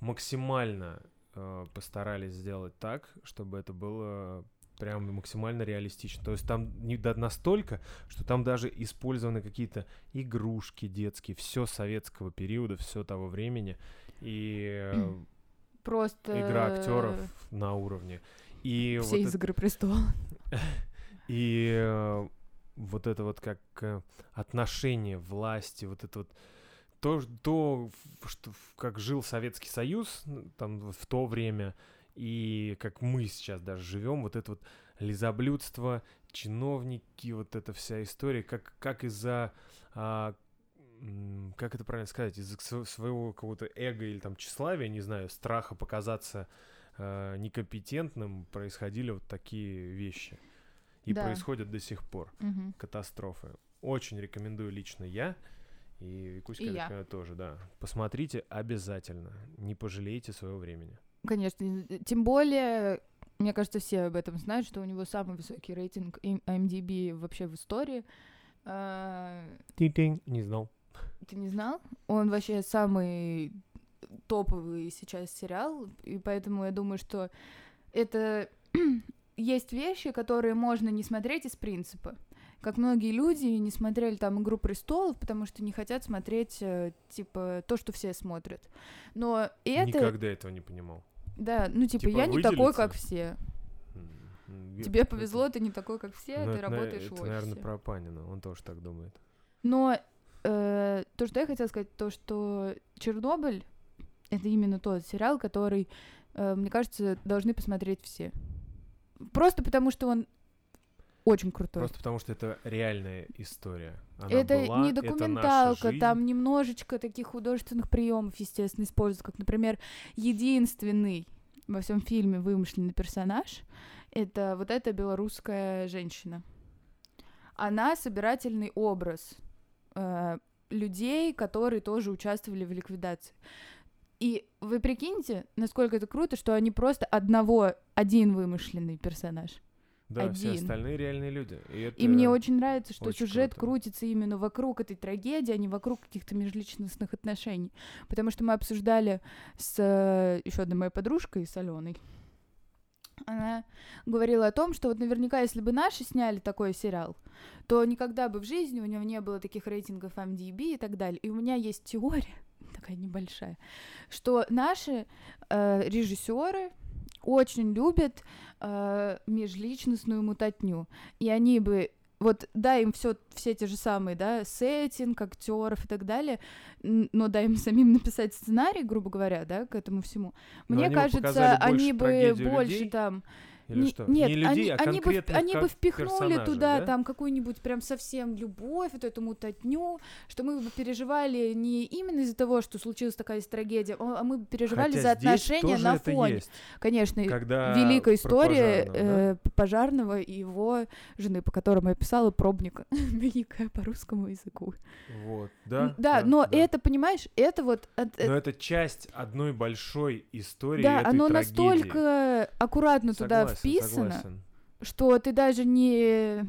максимально э, постарались сделать так, чтобы это было прям максимально реалистично. То есть там не настолько, что там даже использованы какие-то игрушки детские, все советского периода, все того времени. И э, Просто... игра актеров на уровне. И Все вот из «Игры престола». И э, вот это вот как э, отношение власти, вот это вот то, то что, как жил Советский Союз там вот в то время, и как мы сейчас даже живем, вот это вот лизоблюдство, чиновники, вот эта вся история, как, как из-за, а, как это правильно сказать, из-за сво- своего какого-то эго или там тщеславия, не знаю, страха показаться э, некомпетентным, происходили вот такие вещи. И Да. происходят до сих пор Мгм. катастрофы. Очень рекомендую лично я. И Викуська И я тоже, да. Посмотрите обязательно. Не пожалеете своего времени. Конечно, и- тем более, мне кажется, все об этом знают, что у него самый высокий рейтинг IMDb вообще в истории. А, Тинь-тинь. Не знал. Ты не знал? Он вообще самый топовый сейчас сериал, и поэтому я думаю, что это есть вещи, которые можно не смотреть из принципа. Как многие люди не смотрели там «Игру престолов», потому что не хотят смотреть, э, типа, то, что все смотрят. Но это... Никогда этого не понимал. Да, ну, типа, Типа, я не такой, как все. Тебе это- повезло, ты не такой, как все, ну, ты это, работаешь в Это, офисе. наверное, про Панина. Он тоже так думает. Но э, то, что я хотела сказать, то, что Чернобыль это именно тот сериал, который, э, мне кажется, должны посмотреть все. Просто потому, что он очень крутой. Просто потому, что это реальная история. Она это была, не это документалка, жизнь. там немножечко таких художественных приемов, естественно, используют, как, например, единственный во всем фильме вымышленный персонаж это вот эта белорусская женщина. Она собирательный образ э, людей, которые тоже участвовали в ликвидации. И вы прикиньте, насколько это круто, что они просто одного, один вымышленный персонаж. Да, все один. остальные реальные люди. И, это... И мне очень нравится, что очень сюжет круто. крутится именно вокруг этой трагедии, а не вокруг каких-то межличностных отношений. Потому что мы обсуждали с еще одной моей подружкой, с Аленой. Она говорила о том, что вот наверняка, если бы наши сняли такой сериал, то никогда бы в жизни у него не было таких рейтингов MDB и так далее. И у меня есть теория, такая небольшая, что наши э, режиссеры очень любят э, межличностную мутатню. И они бы вот дай им все, все те же самые, да, сеттинг, актеров и так далее, но дай им самим написать сценарий, грубо говоря, да, к этому всему. Мне они бы кажется, показали больше они бы больше людей? там Или не- что? Нет, не людей, они, а они бы, они бы впихнули туда да? там какую-нибудь прям совсем любовь, вот эту мутатню, что мы бы переживали не именно из-за того, что случилась такая трагедия, а а мы бы переживали Хотя за отношения на фоне. есть. Конечно, Когда великая история пожарного, да? э, пожарного и его жены, по которому я писала пробника. Великая по русскому языку. Вот, М, да. Да, но это, понимаешь, это вот... от- э, Но это часть одной большой истории да, этой оно трагедии. настолько аккуратно туда Согласен, вписано, согласен. что ты даже не...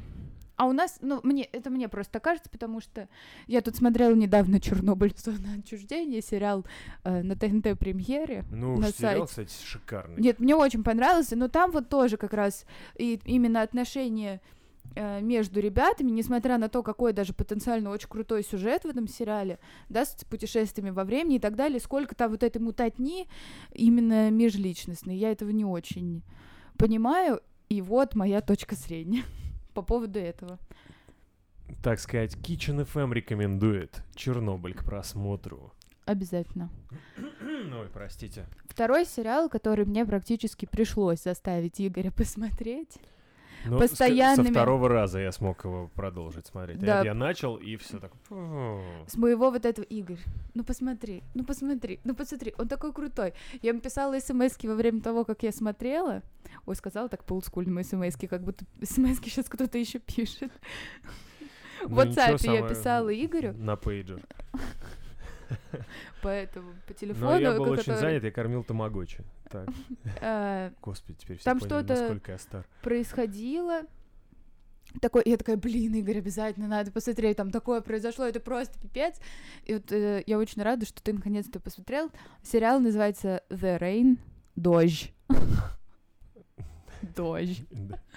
А у нас, ну, мне, это мне просто кажется, потому что я тут смотрела недавно «Чернобыль. Зона отчуждения», сериал э, на ТНТ премьере. Ну, на уж сериал, сайте. кстати, шикарный. Нет, мне очень понравился, но там вот тоже как раз и именно отношения э, между ребятами, несмотря на то, какой даже потенциально очень крутой сюжет в этом сериале, да, с путешествиями во времени и так далее, сколько там вот этой мутатни именно межличностной, я этого не очень понимаю, и вот моя точка зрения по поводу этого. Так сказать, Kitchen FM рекомендует Чернобыль к просмотру. Обязательно. Ой, простите. Второй сериал, который мне практически пришлось заставить Игоря посмотреть. Но с- Постоянными- Со второго раза я смог его продолжить смотреть. А Да. Я начал, и все так... С моего вот этого Игорь. Ну посмотри, ну посмотри, ну посмотри, он такой крутой. Я ему писала смс во время того, как я смотрела. Ой, сказала так по олдскульному смс как будто смс сейчас кто-то еще пишет. В Ну, WhatsApp я писала Игорю, На пейджер. поэтому по Но телефону, я был очень занят, я кормил тамагочи. Так, э, господи, теперь все Там поняли, насколько я стар. происходило. Такой, я такая, блин, Игорь, обязательно надо посмотреть, там такое произошло, это просто пипец. И вот э, я очень рада, что ты наконец-то посмотрел. Сериал называется The Rain, Дождь. Дождь.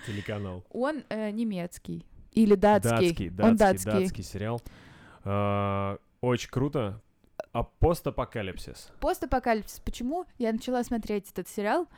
Телеканал. Он э, немецкий. Или датский. Датский, Он датский, датский. датский сериал. А, Очень круто. А постапокалипсис. Постапокалипсис. Почему я начала смотреть этот сериал?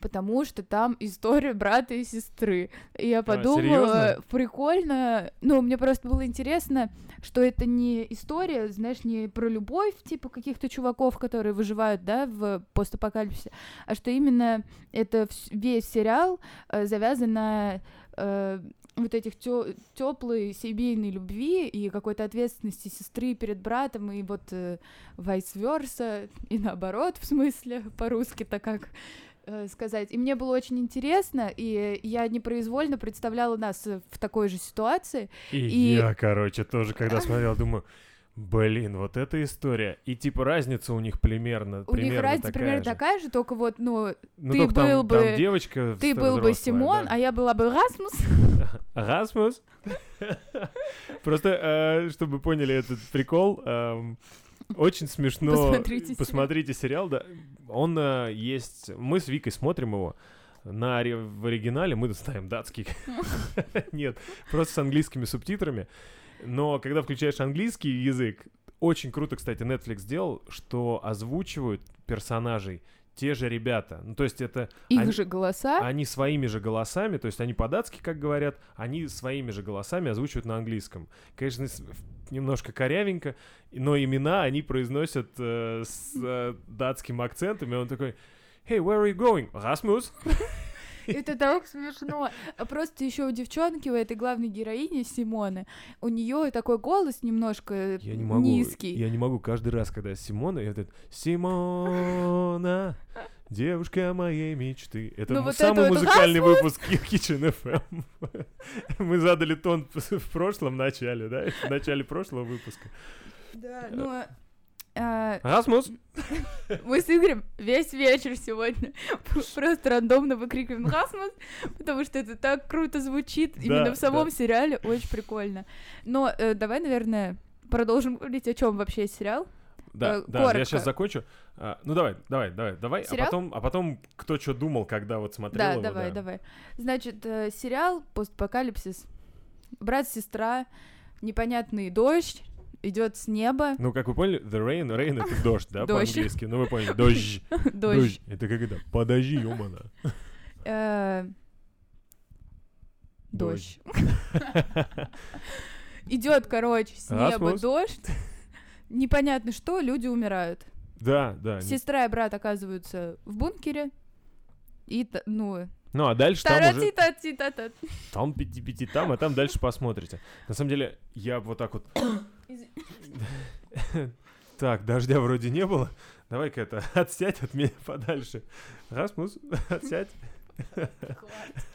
Потому что там история брата и сестры. И я подумала, серьёзно? прикольно. Ну, мне просто было интересно, что это не история, знаешь, не про любовь, типа каких-то чуваков, которые выживают, да, в постапокалипсисе, а что именно это весь сериал э, завязан на э, вот этих теплой семейной любви и какой-то ответственности сестры перед братом, и вот э, vice versa, и наоборот, в смысле, по-русски-то как э, сказать. И мне было очень интересно, и я непроизвольно представляла нас э, в такой же ситуации. И, И- я, короче, тоже, когда смотрел, думаю, блин, вот эта история. И типа разница у них примерно, У них примерно разница такая примерно же. такая же, только вот, ну, Ну, ты только там- был там бы- девочка ты был бы Симон, да. а я была бы Расмус. Расмус. Просто, э, чтобы поняли этот прикол, эм, очень смешно. Посмотрите сериал. Посмотрите сериал, да. Он э, есть... Мы с Викой смотрим его. На, в оригинале мы ставим датский. Нет, просто с английскими субтитрами. Но когда включаешь английский язык, очень круто, кстати, Netflix сделал, что озвучивают персонажей те же ребята. Ну, то есть это Их Они- же голоса. они своими же голосами, то есть они по-датски, как говорят, они своими же голосами озвучивают на английском. Конечно, немножко корявенько, но имена они произносят э, с э, датским акцентом, и он такой «Hey, where are you going?» «Расмус?» Это так смешно. А просто еще у девчонки, у этой главной героини Симоны, у нее такой голос немножко Я не могу, низкий. я не могу каждый раз, когда Симона, я этот «Симона, девушка моей мечты». Это Ну вот самый это музыкальный выпуск Kitchen FM. Мы задали тон в прошлом начале, да, в начале прошлого выпуска. Да, ну... а, Расмус. мы с Игорем весь вечер сегодня просто рандомно выкрикиваем Расмус, потому что это так круто звучит именно в самом сериале, очень прикольно. Но э, давай, наверное, продолжим говорить, о чем вообще сериал. Да, Э, да, я сейчас закончу. А, ну давай, давай, давай, давай. А Сериал? потом, а потом кто что думал, когда вот смотрел Да, его, давай, да. давай. Значит, э, сериал постапокалипсис. Брат, сестра, непонятный дождь идет с неба. Ну, как вы поняли, the rain, rain это дождь, да, по-английски. Ну, вы поняли, дождь. Дождь. Это как это? Подожди, ёмана. Э, Дождь. Идет, короче, с неба дождь. Непонятно что, люди умирают. Да, да. Сестра и брат оказываются в бункере. И, ну, Ну, а дальше там уже... Там пяти-пяти там, а там дальше посмотрите. На самом деле, я вот так вот... Так, дождя вроде не было. Давай-ка это, отсядь от меня подальше. Расмус, отсядь.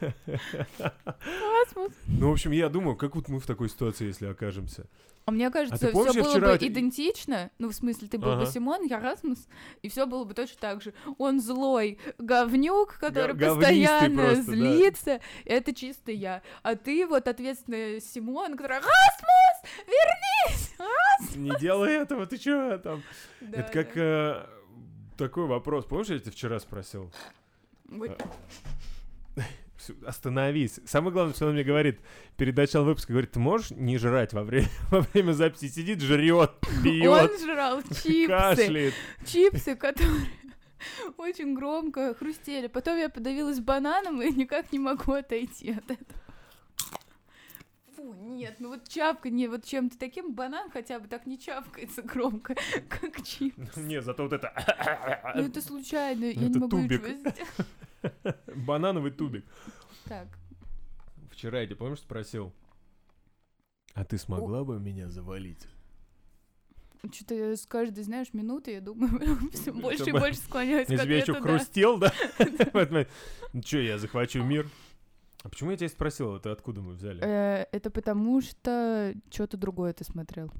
Расмус. Ну, в общем, я думаю, как вот мы в такой ситуации, если окажемся. А мне кажется, помнишь, все было вчера бы идентично. Ну, в смысле, ты был бы Ага. Симон, я Расмус, и все было бы точно так же. Он злой говнюк, который говнистый постоянно просто, да. злится. Это чисто я. А ты вот ответственный Симон, который Расмус, вернись! Не делай этого, ты чё там? Да, Это как да. э, такой вопрос. Помнишь, я тебя вчера спросил? Всё, Остановись. Самое главное, что он мне говорит перед началом выпуска, говорит, ты можешь не жрать во время, во время записи? Сидит, жрет, пьет, Он жрал чипсы, кашляет. чипсы, которые очень громко хрустели. Потом я подавилась бананом и никак не могу отойти от этого. Фу, нет, ну вот чавканье вот чем-то таким банан хотя бы так не чавкается громко, как чипс. Не, зато вот это... Ну это случайно, я Это не могу ничего сделать. Банановый тубик. Так, Вчера я тебя, помнишь, спросил, а ты смогла бы меня завалить? что-то я с каждой, знаешь, минуты, я думаю, все больше и больше склоняюсь к Я что, ответу, да. хрустел, да? Ну чё, я захвачу мир? А почему я тебя спросил, это откуда мы взяли? Э, Это потому что что-то другое ты смотрел.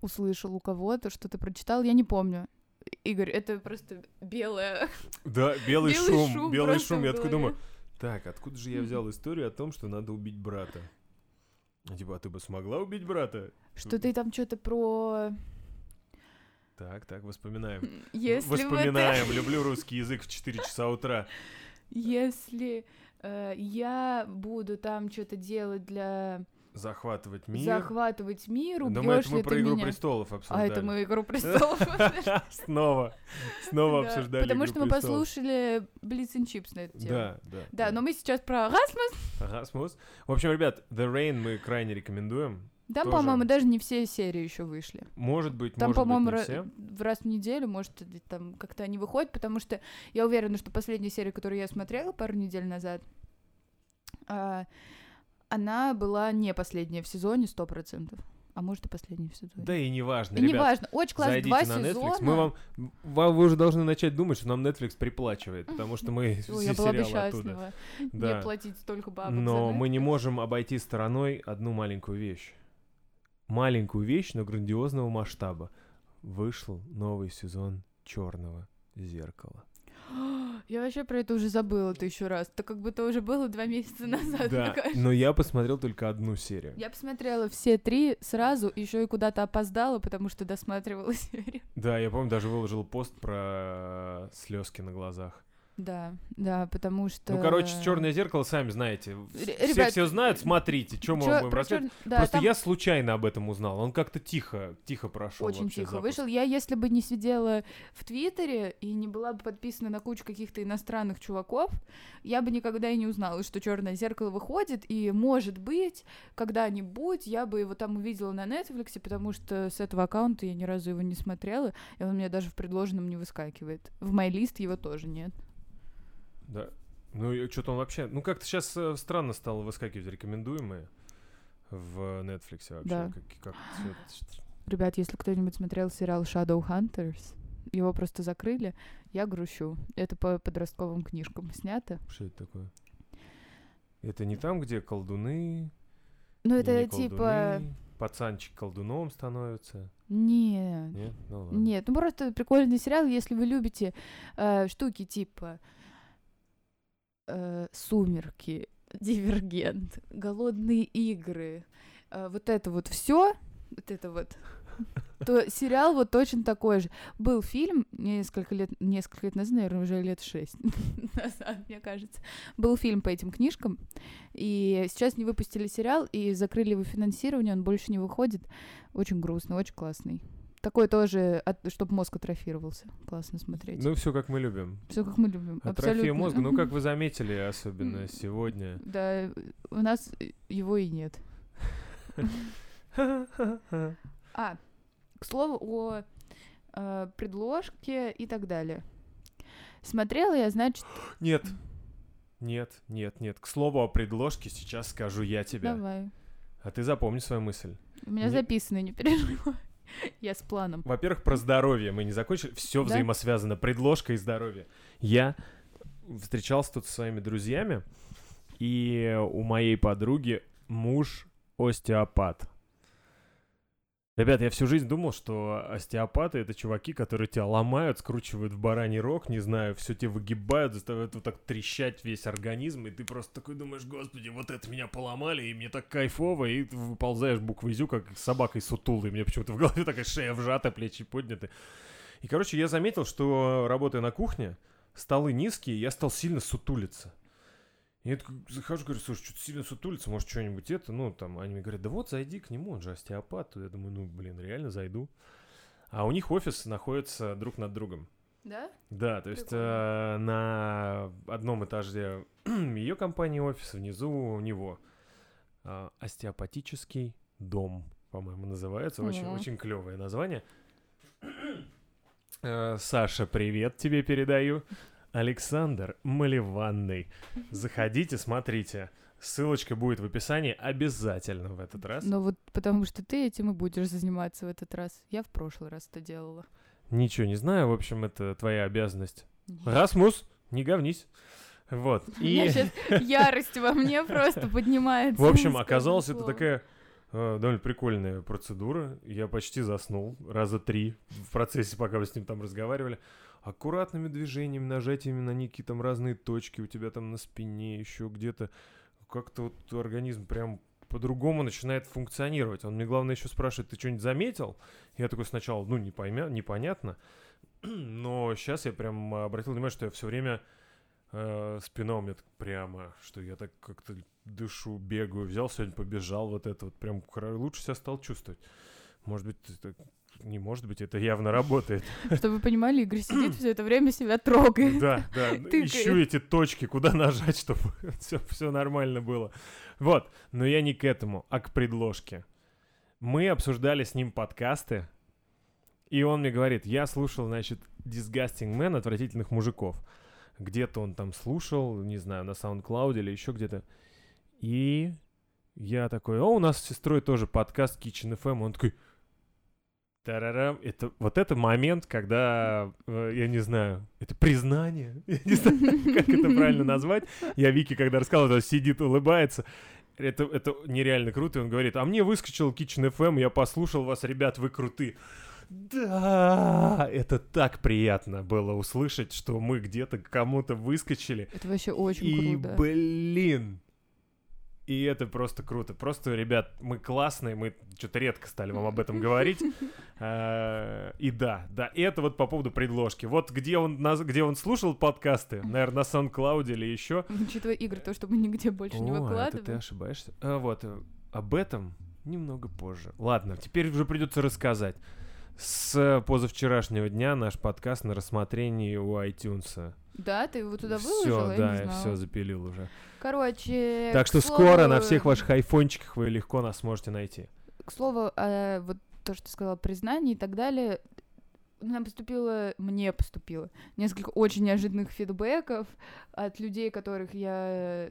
Услышал у кого-то, что-то прочитал, я не помню. Игорь, это просто белое. Да, белый белый шум, шум белый шум. Я голове. думаю, так, откуда же я взял историю о том, что надо убить брата? А Типа, а ты бы смогла убить брата? Что ты там что-то про... Так, так, воспоминаем. Если бы ты... Воспоминаем, люблю русский язык в 4 часа утра. Если э, я буду там что-то делать для Захватывать мир. захватывать мир, убьешь мы, это ли мы ты про Игру меня? престолов А обсуждали. это мы игру престолов. Снова, снова Да, обсуждали Потому «Игру что мы престолов». послушали Blitz and Chips на эту тему. Да, да. Да, но мы сейчас про Расмус. Ага, смус. В общем, ребят, The Rain мы крайне рекомендуем. Там, Тоже. по-моему, даже не все серии еще вышли. Может быть, Там, может по-моему, быть, не все. в раз в неделю, может, там как-то они выходят, потому что я уверена, что последняя серия, которую я смотрела пару недель назад, а, она была не последняя в сезоне, сто процентов. А может, и последняя в сезоне. Да и неважно, И ребят. неважно, очень классно, Зайдите два на сезона. Netflix. Мы вам, вам- вы уже должны начать думать, что нам Netflix приплачивает, потому что мы все я была бы счастлива Да. не платить столько бабок Но мы не можем обойти стороной одну маленькую вещь. Маленькую вещь, но грандиозного масштаба. Вышел новый сезон Черного зеркала. Я вообще про это уже забыла тысячу раз. Так как будто уже было два месяца назад, Да, но я посмотрел только одну серию. Я посмотрела все три сразу, еще и куда-то опоздала, потому что досматривала серию. Да, я помню, даже выложил пост про слезки на глазах. Да, да, потому что... Ну, короче, черное зеркало, сами знаете. Ре- Все ребят, все знают, смотрите, что мы будем рассказывать. чёр- да, Просто там я случайно об этом узнал. Он как-то тихо, тихо прошел. очень тихо вышел. Я, если бы не сидела в Твиттере и не была бы подписана на кучу каких-то иностранных чуваков, я бы никогда и не узнала, что черное зеркало выходит. И, может быть, когда-нибудь я бы его там увидела на Netflix, потому что с этого аккаунта я ни разу его не смотрела, и он у меня даже в предложенном не выскакивает. В мой лист его тоже нет. Да. Ну, что-то он вообще... Ну, как-то сейчас странно стало выскакивать рекомендуемые в Netflix вообще. Да. Как, как Ребят, если кто-нибудь смотрел сериал Shadowhunters, его просто закрыли, я грущу. Это по подростковым книжкам снято. Что это такое? Это не там, где колдуны? Ну, и это не типа... Пацанчик колдуном становится. Нет. Нет? Ну, ладно. Нет, ну просто прикольный сериал, если вы любите э, штуки типа э, Сумерки, Дивергент, Голодные игры, э, вот это вот все, вот это вот, то сериал вот точно такой же. Был фильм несколько лет, несколько лет назад, наверное, уже лет шесть назад, мне кажется. Был фильм по этим книжкам, и сейчас не выпустили сериал, и закрыли его финансирование, он больше не выходит. Очень грустно, очень классный. Такой тоже, чтобы мозг атрофировался. Классно смотреть. Ну, все как мы любим. Все как мы любим. Атрофия Абсолютно. мозга, ну, как вы заметили, особенно сегодня. Да, у нас его и нет. А, к слову о э, предложке и так далее. Смотрела я, значит, Нет. Нет, нет, нет. К слову о предложке сейчас скажу я тебе. давай. А ты запомни свою мысль. У меня Не- записано, не переживай. Я с планом. Во-первых, про здоровье мы не закончили. Все Да? взаимосвязано. Предложка и здоровье. Я встречался тут со своими друзьями, и у моей подруги муж остеопат. Ребят, я всю жизнь думал, что остеопаты это чуваки, которые тебя ломают, скручивают в бараний рог, не знаю, все тебе выгибают, заставляют вот так трещать весь организм, и ты просто такой думаешь, господи, вот это меня поломали, и мне так кайфово, и ты выползаешь буквой изю, как с собакой сутулой, мне почему-то в голове такая шея вжата, плечи подняты. И, короче, я заметил, что, работая на кухне, столы низкие, я стал сильно сутулиться. Я такой захожу, говорю, слушай, что-то сильно сутулится, может, что-нибудь это, ну, там, они мне говорят, да вот, зайди к нему, он же остеопат. Я думаю, ну, блин, реально зайду. А у них офис находится друг над другом. Да? Да, то есть э, на одном этаже ее компании офис, внизу у него э, остеопатический дом, по-моему, называется. Очень, О. очень клевое название. Э, Саша, привет тебе передаю. Александр Маливанный. Заходите, смотрите. Ссылочка будет в описании обязательно в этот раз. Ну вот потому что ты этим и будешь заниматься в этот раз. Я в прошлый раз это делала. Ничего не знаю, в общем, это твоя обязанность. Расмус, не говнись. Вот. У меня И, сейчас ярость во мне просто поднимается. в общем, оказалось, это такая э, довольно прикольная процедура. Я почти заснул раза три в процессе, пока вы с ним там разговаривали. Аккуратными движениями, нажатиями на некие там разные точки у тебя там на спине, еще где-то. Как-то вот организм прям по-другому начинает функционировать. Он мне, главное, еще спрашивает, ты что-нибудь заметил? Я такой сначала, ну, не поймя, непонятно. Но сейчас я прям обратил внимание, что я все время э, спина у меня так прямо, что я так как-то дышу, бегаю, взял сегодня, побежал, вот это вот прям лучше себя стал чувствовать. Может быть, это не может быть, это явно работает. Чтобы вы понимали, Игорь сидит все это время себя трогает. Да, да, Тыкает. ищу эти точки, куда нажать, чтобы все, все нормально было. Вот, но я не к этому, а к предложке. Мы обсуждали с ним подкасты, и он мне говорит, я слушал, значит, Disgusting Man, отвратительных мужиков. Где-то он там слушал, не знаю, на SoundCloud или еще где-то. И я такой, о, у нас с сестрой тоже подкаст Kitchen FM. Он такой, Тарарам. Это, вот это момент, когда, э, я не знаю, это признание, я не знаю, как это правильно назвать. Я Вики, когда рассказал, это сидит, улыбается. Это, это нереально круто. И он говорит, а мне выскочил Kitchen FM, я послушал вас, ребят, вы круты. Да, это так приятно было услышать, что мы где-то кому-то выскочили. Это вообще очень И, круто. блин, и это просто круто. Просто, ребят, мы классные, мы что-то редко стали вам об этом говорить. А, И да, да, и это вот по поводу предложки. Вот где он, нас- где он слушал подкасты, наверное, на SoundCloud или еще. Учитывая игры, то, что мы нигде больше не О, это ты выкладываем. ошибаешься. А, вот, э, об этом немного позже. Ладно, теперь уже придется рассказать. С позавчерашнего дня наш подкаст на рассмотрении у iTunes. Да, ты его туда Все, выложил? я да, все запилил уже. Короче, Так что скоро на слову- всех ваших айфончиках вы легко нас сможете найти. К слову, э, вот то, что ты сказала, признание и так далее, нам поступило, мне поступило несколько очень неожиданных фидбэков от людей, которых я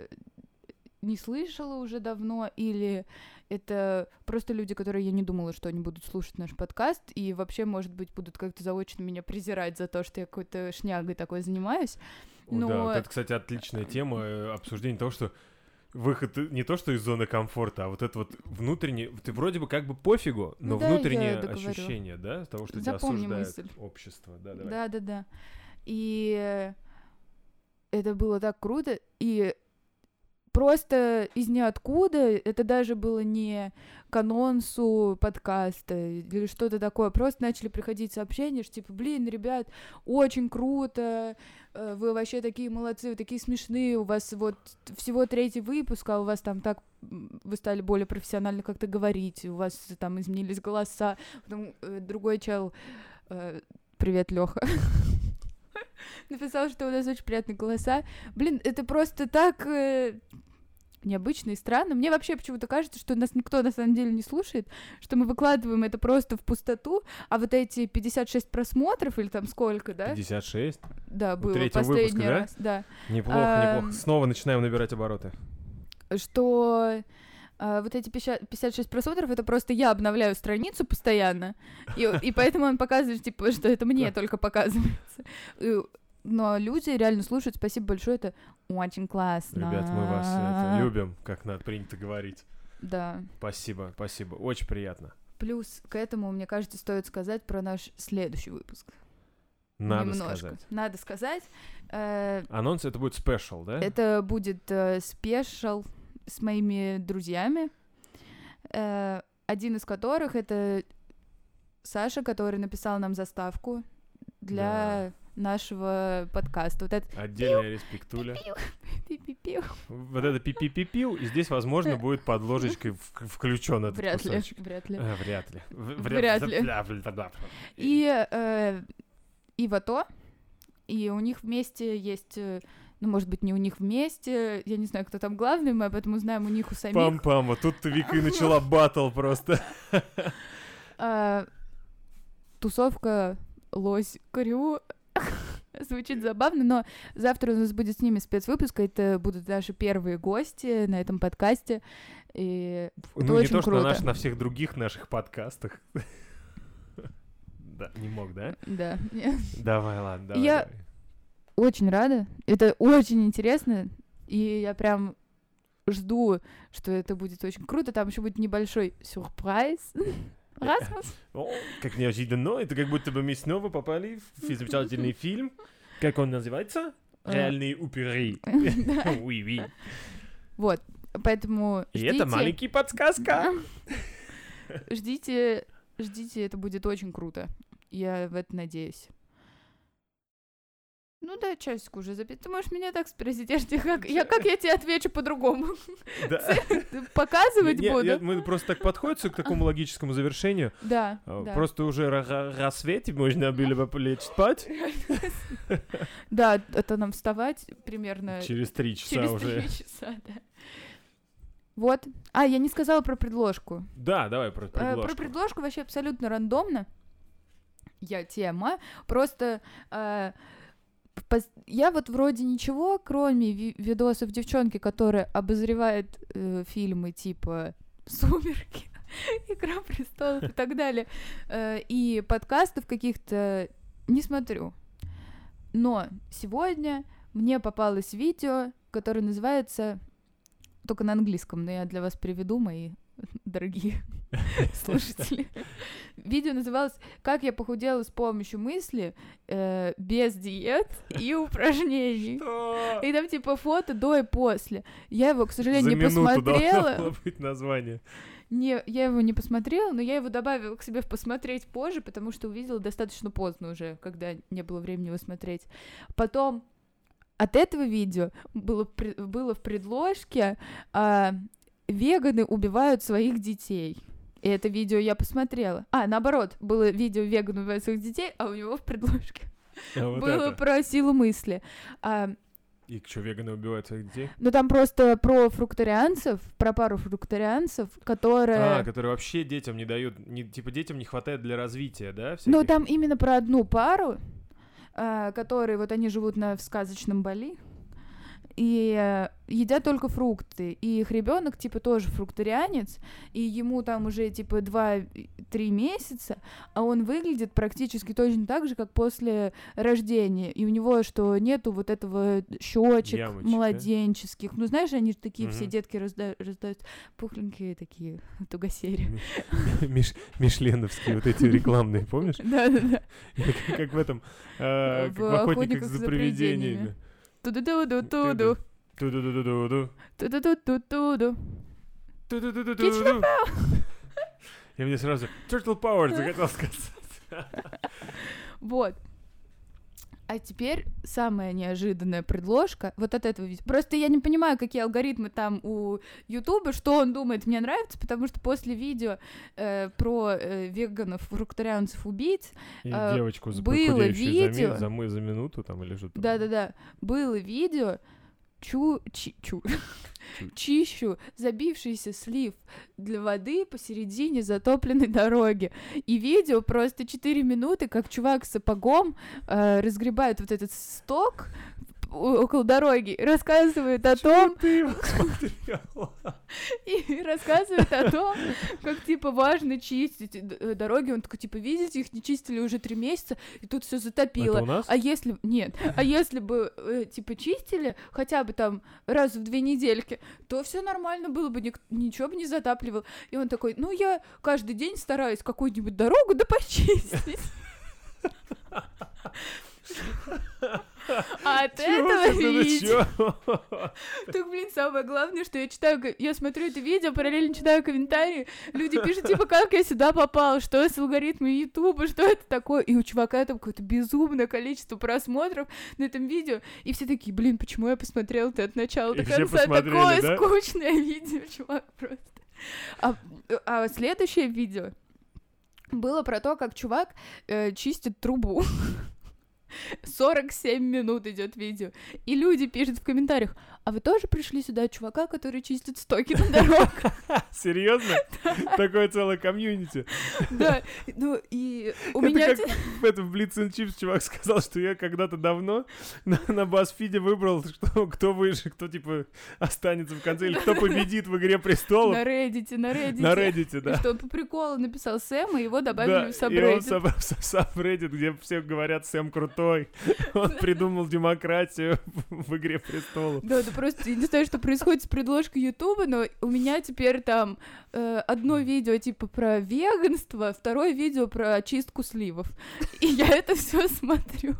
не слышала уже давно, или это просто люди, которые я не думала, что они будут слушать наш подкаст, и вообще, может быть, будут как-то заочно меня презирать за то, что я какой-то шнягой такой занимаюсь. Но- Да, вот это, кстати, отличная тема э, обсуждения того, что выход не то, что из зоны комфорта, а вот это вот внутреннее, ты вроде бы как бы пофигу, но Ну да, внутреннее ощущение, да, того, что тебя Запомни осуждает мысль. общество. Да, давай. Да, да, да. И это было так круто. И просто из ниоткуда, это даже было не к анонсу подкаста или что-то такое, просто начали приходить сообщения, что типа, блин, ребят, очень круто, э, вы вообще такие молодцы, вы такие смешные, у вас вот всего третий выпуск, а у вас там так, вы стали более профессионально как-то говорить, у вас там изменились голоса, потом э, другой чел, э, привет, Леха. Написал, что у нас очень приятные голоса. Блин, это просто так э, необычно и странно. Мне вообще почему-то кажется, что нас никто на самом деле не слушает, что мы выкладываем это просто в пустоту, а вот эти 56 просмотров или там сколько, да? 56. Да, было последний выпуска, да? раз, да. Неплохо, Эм. неплохо. Снова начинаем набирать обороты. Что а, вот эти 50 56 просмотров, это просто я обновляю страницу постоянно, и, и поэтому он показывает, типа, что это мне только показывается. И- но люди реально слушают, спасибо большое, это очень классно. Ребят, мы вас это, любим, как надо принято говорить. Да. Спасибо, спасибо. Очень приятно. Плюс к этому, мне кажется, стоит сказать про наш следующий выпуск. Надо Немножко. сказать. Надо сказать. Э, Анонс это будет special, да? Это будет э, special с моими друзьями, э, один из которых это Саша, который написал нам заставку для нашего подкаста. Вот это Отдельная респектуля. пи-пи-пи. Вот это пи-пи-пи-пиу, и здесь, возможно, будет под ложечкой включен этот Вряд ли, кусочек. вряд ли. А, Вряд ли. Вряд ли. бля, бля. И э, Ивато, и у них вместе есть, э, ну, может быть, не у них вместе, я не знаю, кто там главный, мы об этом узнаем у них у самих. Пам-пам, вот тут Вика и начала батл просто. А, тусовка Лось Крю. Звучит забавно, но завтра у нас будет с ними спецвыпуск. Это будут наши первые гости на этом подкасте. И Ну, не очень то, что круто. наш- на всех других наших подкастах. Да, не мог, да? да, Давай, ладно, давай. Я- давай. очень рада. Это очень интересно. И я прям жду, что это будет очень круто. Там еще будет небольшой сюрприз. Расмус. Как неожиданно, это как будто бы мы снова попали в замечательный фильм. Как он называется? Э, Реальные упыри. Oui, oui. Вот. Поэтому И это маленький подсказка. Ждите, ждите, это будет очень круто. Я в это надеюсь. Ну да, часик уже запить. Ты можешь меня так спросить, я ж тебе как, я, как я тебе отвечу по-другому? Да. Показывать Не, буду? я- мы просто так подходим к такому логическому завершению. Да, А, да. Просто уже ра- ра- рассвет, и можно было бы лечь спать. Да, это нам вставать примерно Через три часа через уже. три часа, да. Вот. А, я не сказала про предложку. Да, давай про Э, Про предложку. предложку вообще абсолютно рандомно. Я тема. Просто э, я вот вроде ничего, кроме ви- видосов девчонки, которая обозревает э, фильмы типа «Сумерки», «Игра престолов» и так далее, э, и подкастов каких-то не смотрю. Но сегодня мне попалось видео, которое называется только на английском, но я для вас переведу, мои дорогие слушатели. Видео называлось «Как я похудела с помощью мысли э, без диет и упражнений». Что? И там типа фото до и после. Я его, к сожалению, За не должно посмотрела. было быть название. Не, я его не посмотрела, но я его добавила к себе в посмотреть позже, потому что увидела достаточно поздно уже, когда не было времени его смотреть. Потом от этого видео было, было в предложке а, «Веганы убивают своих детей». И это видео я посмотрела. А, наоборот, было видео «Веган убивает своих детей», а у него в предложке А вот было это. про силу мысли. А, И что, веганы убивают своих детей? ну, там просто про фрукторианцев, про пару фрукторианцев, которые... А, которые вообще детям не дают, не, типа детям не хватает для развития, да? Ну, всяких? там именно про одну пару, а, которые вот они живут на в сказочном Бали и э, едят только фрукты. И их ребенок типа тоже фрукторианец, и ему там уже типа 2-3 месяца, а он выглядит практически точно так же, как после рождения. И у него что нету вот этого щечек Ямочек, да? младенческих. Ну, знаешь, они же такие все Мгм. детки разда- раздают пухленькие такие тугосери. Миш- Мишленовские вот эти рекламные, помнишь? Да-да-да. Как как в этом, э, В «Охотниках «Охотниках за за привидениями». Ту-ду-ду-ду-ту-ду. Ту-ду-ду-ду-ду. Ту-ду-ду-ду-ду. Ту-ду-ду-ду-ду. И мне сразу Turtle Power захотел сказать. Вот. А теперь самая неожиданная предложка вот от этого видео. Просто я не понимаю, какие алгоритмы там у Ютуба, что он думает, мне нравится, потому что после видео э, про э, веганов, фрукторианцев, убийц, И А, девочку было похудеющую за ми- видео. за мы- за минуту там или что-то. да-да-да, было видео, чу, чи- чу, чищу забившийся слив для воды посередине затопленной дороги. И видео просто 4 минуты, как чувак с сапогом э, разгребает вот этот сток около дороги, и рассказывает о том, ты его смотрела? и рассказывает о том, как, типа, важно чистить э, дороги. Он такой, типа, видите, их не чистили уже три месяца, и тут все затопило. Это у нас? А если... Нет. А если бы, э, типа, чистили хотя бы там раз в две недельки, то все нормально было бы, ник- ничего бы не затапливал. И он такой, ну, я каждый день стараюсь какую-нибудь дорогу да почистить. А от этого видео... Так, блин, самое главное, что я читаю, я смотрю это видео, параллельно читаю комментарии, люди пишут, типа, как я сюда попал, что с алгоритмами Ютуба, что это такое, и у чувака там какое-то безумное количество просмотров на этом видео, и все такие, блин, почему я посмотрел это от начала до конца, такое да? скучное видео, чувак, просто. А, а следующее видео было про то, как чувак э, чистит трубу. 47 минут идет видео. И люди пишут в комментариях, а вы тоже пришли сюда чувака, который чистит стоки на дорогах? Серьезно? Такое целое комьюнити. Да, ну и у Это меня... как в этом Blitz and Chips чувак сказал, что я когда-то давно на, BuzzFeed выбрал, что, кто выше, кто типа останется в конце, или кто победит в Игре Престолов. На Reddit, на Reddit. На Reddit, да. что он по приколу написал Сэм, и его добавили в собрал в сабреддит, где все говорят, Сэм крутой. Он придумал демократию в Игре Престолов. Да, это просто, я не знаю, что происходит с предложкой Ютуба, но у меня теперь там э, одно видео типа про веганство, второе видео про очистку сливов. И я это все смотрю.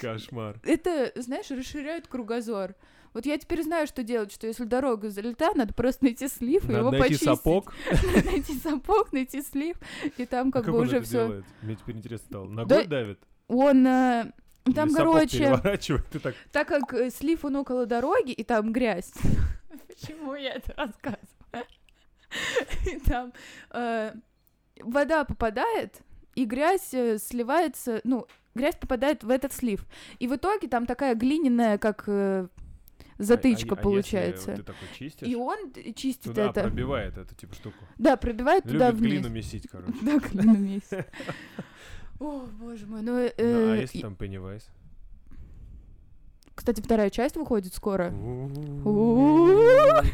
Кошмар. Это, знаешь, расширяет кругозор. Вот я теперь знаю, что делать, что если дорога залита, надо просто найти слив и Надо его найти почистить. сапог. найти сапог, найти слив, и там А как, бы уже все. Мне теперь интересно стало. Ногой Да- давит? Он, э, Там, короче, так... так как э, слив он около дороги, и там грязь. Почему я это рассказываю? И там э, вода попадает, и грязь э, сливается, ну, грязь попадает в этот слив. И в итоге там такая глиняная, как э, затычка А- а- а получается. если ты такой чистишь, И он чистит туда это. пробивает эту типа штуку. Да, пробивает туда Любит вниз. глину месить, короче. Да, глину месяц. О, боже мой. Ну, Ну, а э, если и- там Пеннивайз? кстати, вторая часть выходит скоро.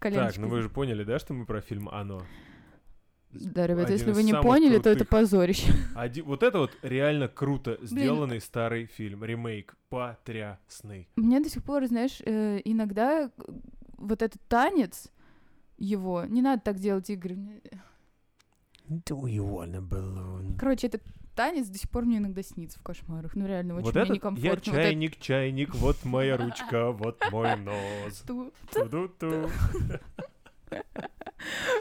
Так, ну вы же поняли, да, что мы про фильм «Оно»? Да, ребят, один если вы не поняли, то это крутых. позорище. Оди- Вот это вот реально круто сделанный старый фильм, ремейк, потрясный. Мне до сих пор, знаешь, э, иногда э, вот этот танец его, не надо так делать, Игорь. Do you wanna balloon? Короче, этот танец до сих пор мне иногда снится в кошмарах. Ну реально, очень Вот мне этот, некомфортно. я Вот это чайник, чайник, вот моя ручка, вот мой нос. ту- Ту-ду-ту.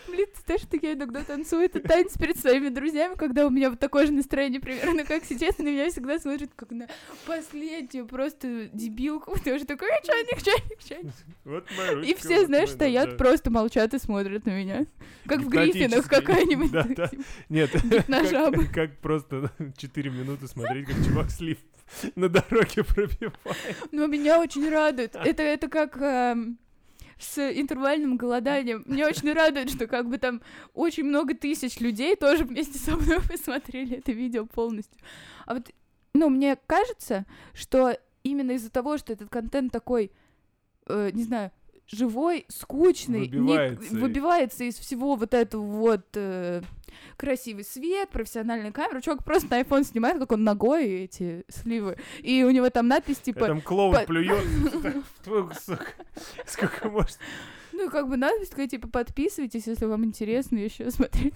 Блин, ты знаешь, что я иногда танцую этот танец перед своими друзьями, когда у меня вот такое же настроение примерно, как сейчас, на меня всегда смотрят как на последнюю просто дебилку, потому что такой, «Э, чайник, чайник, чайник. Вот моя ручка. И все, вот знаешь, нос, стоят, да. просто молчат и смотрят на меня. Как в Гриффинах какая-нибудь. Да, да. типа, Нет, как, как просто 4 минуты смотреть, как чувак слив на дороге пробивает. Но меня очень радует. Это, это как эм, с интервальным голоданием. Меня очень радует, что как бы там очень много тысяч людей тоже вместе со мной посмотрели это видео полностью. А вот, ну, мне кажется, что именно из-за того, что этот контент такой, э, не знаю, живой, скучный, не- Выбивается. выбивается из всего вот этого вот э, красивый свет, профессиональная камера. Чувак просто на iPhone снимает, как он ногой эти сливы. И у него там надпись типа... Там клоун по- плюет. Твой кусок. Сколько может. Ну, как бы надпись такая, типа, подписывайтесь, если вам интересно еще смотреть.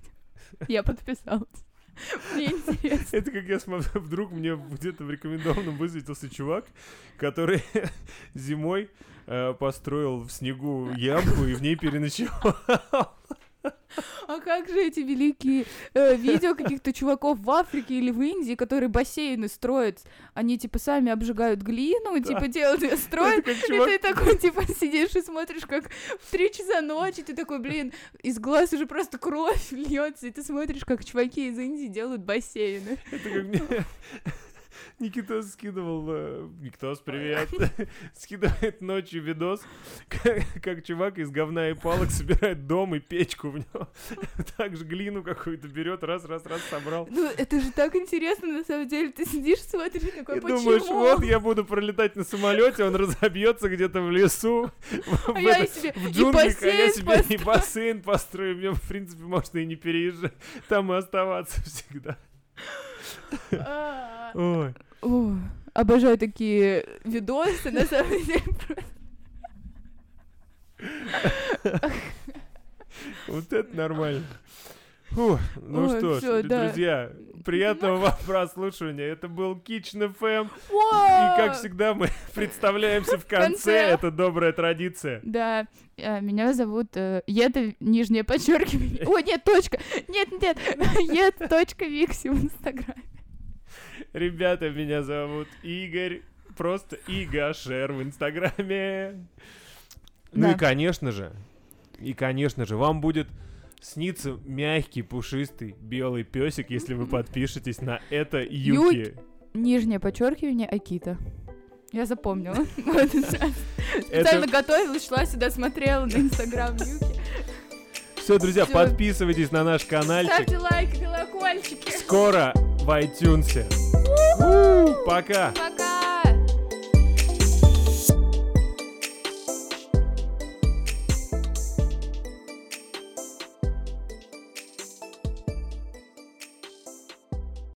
Я подписалась. Мне интересно. Это как я смотрю, вдруг мне где-то в рекомендованном высветился чувак, который зимой э, построил в снегу ямку и в ней переночевал. А как же эти великие э, видео каких-то чуваков в Африке или в Индии, которые бассейны строят? Они, типа, сами обжигают глину, типа, делают ее, строят. И чувак ты такой, типа, сидишь и смотришь, как в три часа ночи ты такой, блин, из глаз уже просто кровь льется, и ты смотришь, как чуваки из Индии делают бассейны. Это как мне Никитос скидывал... Никитос, привет. Скидывает ночью видос, как, как чувак из говна и палок собирает дом и печку в него. Так же глину какую-то берет, раз-раз-раз собрал. Ну, это же так интересно, на самом деле. Ты сидишь, смотришь, и такой, И почему? думаешь, вот я буду пролетать на самолете, он разобьется где-то в лесу, в, А я это- себе в и джунглях, а я себе и построю. бассейн построю. Мне, в принципе, можно и не переезжать, там и оставаться всегда. Ой. о, Обожаю такие видосы, на самом деле. Вот это нормально. Фу, ну Ой, что ж, всё, да. друзья, приятного вам прослушивания. Это был Kitchen FM. И, Вау! как всегда, мы представляемся в конце. Это добрая традиция. Да, э, меня зовут э, Еда, нижнее подчеркивание. О, нет, точка. Нет, нет, Ед, точка Викси в Инстаграме. Ребята, меня зовут Игорь. Просто Игашер в Инстаграме. Ну и, конечно же, и, конечно же, вам будет снится мягкий, пушистый, белый песик, если вы подпишетесь на это Юки. Нижнее подчеркивание Акита. Я запомнила. Специально готовилась, шла сюда, смотрела на Инстаграм Юки. Все, друзья, подписывайтесь на наш каналчик. Ставьте лайки, колокольчики. Скоро в iTunes. Пока! Пока.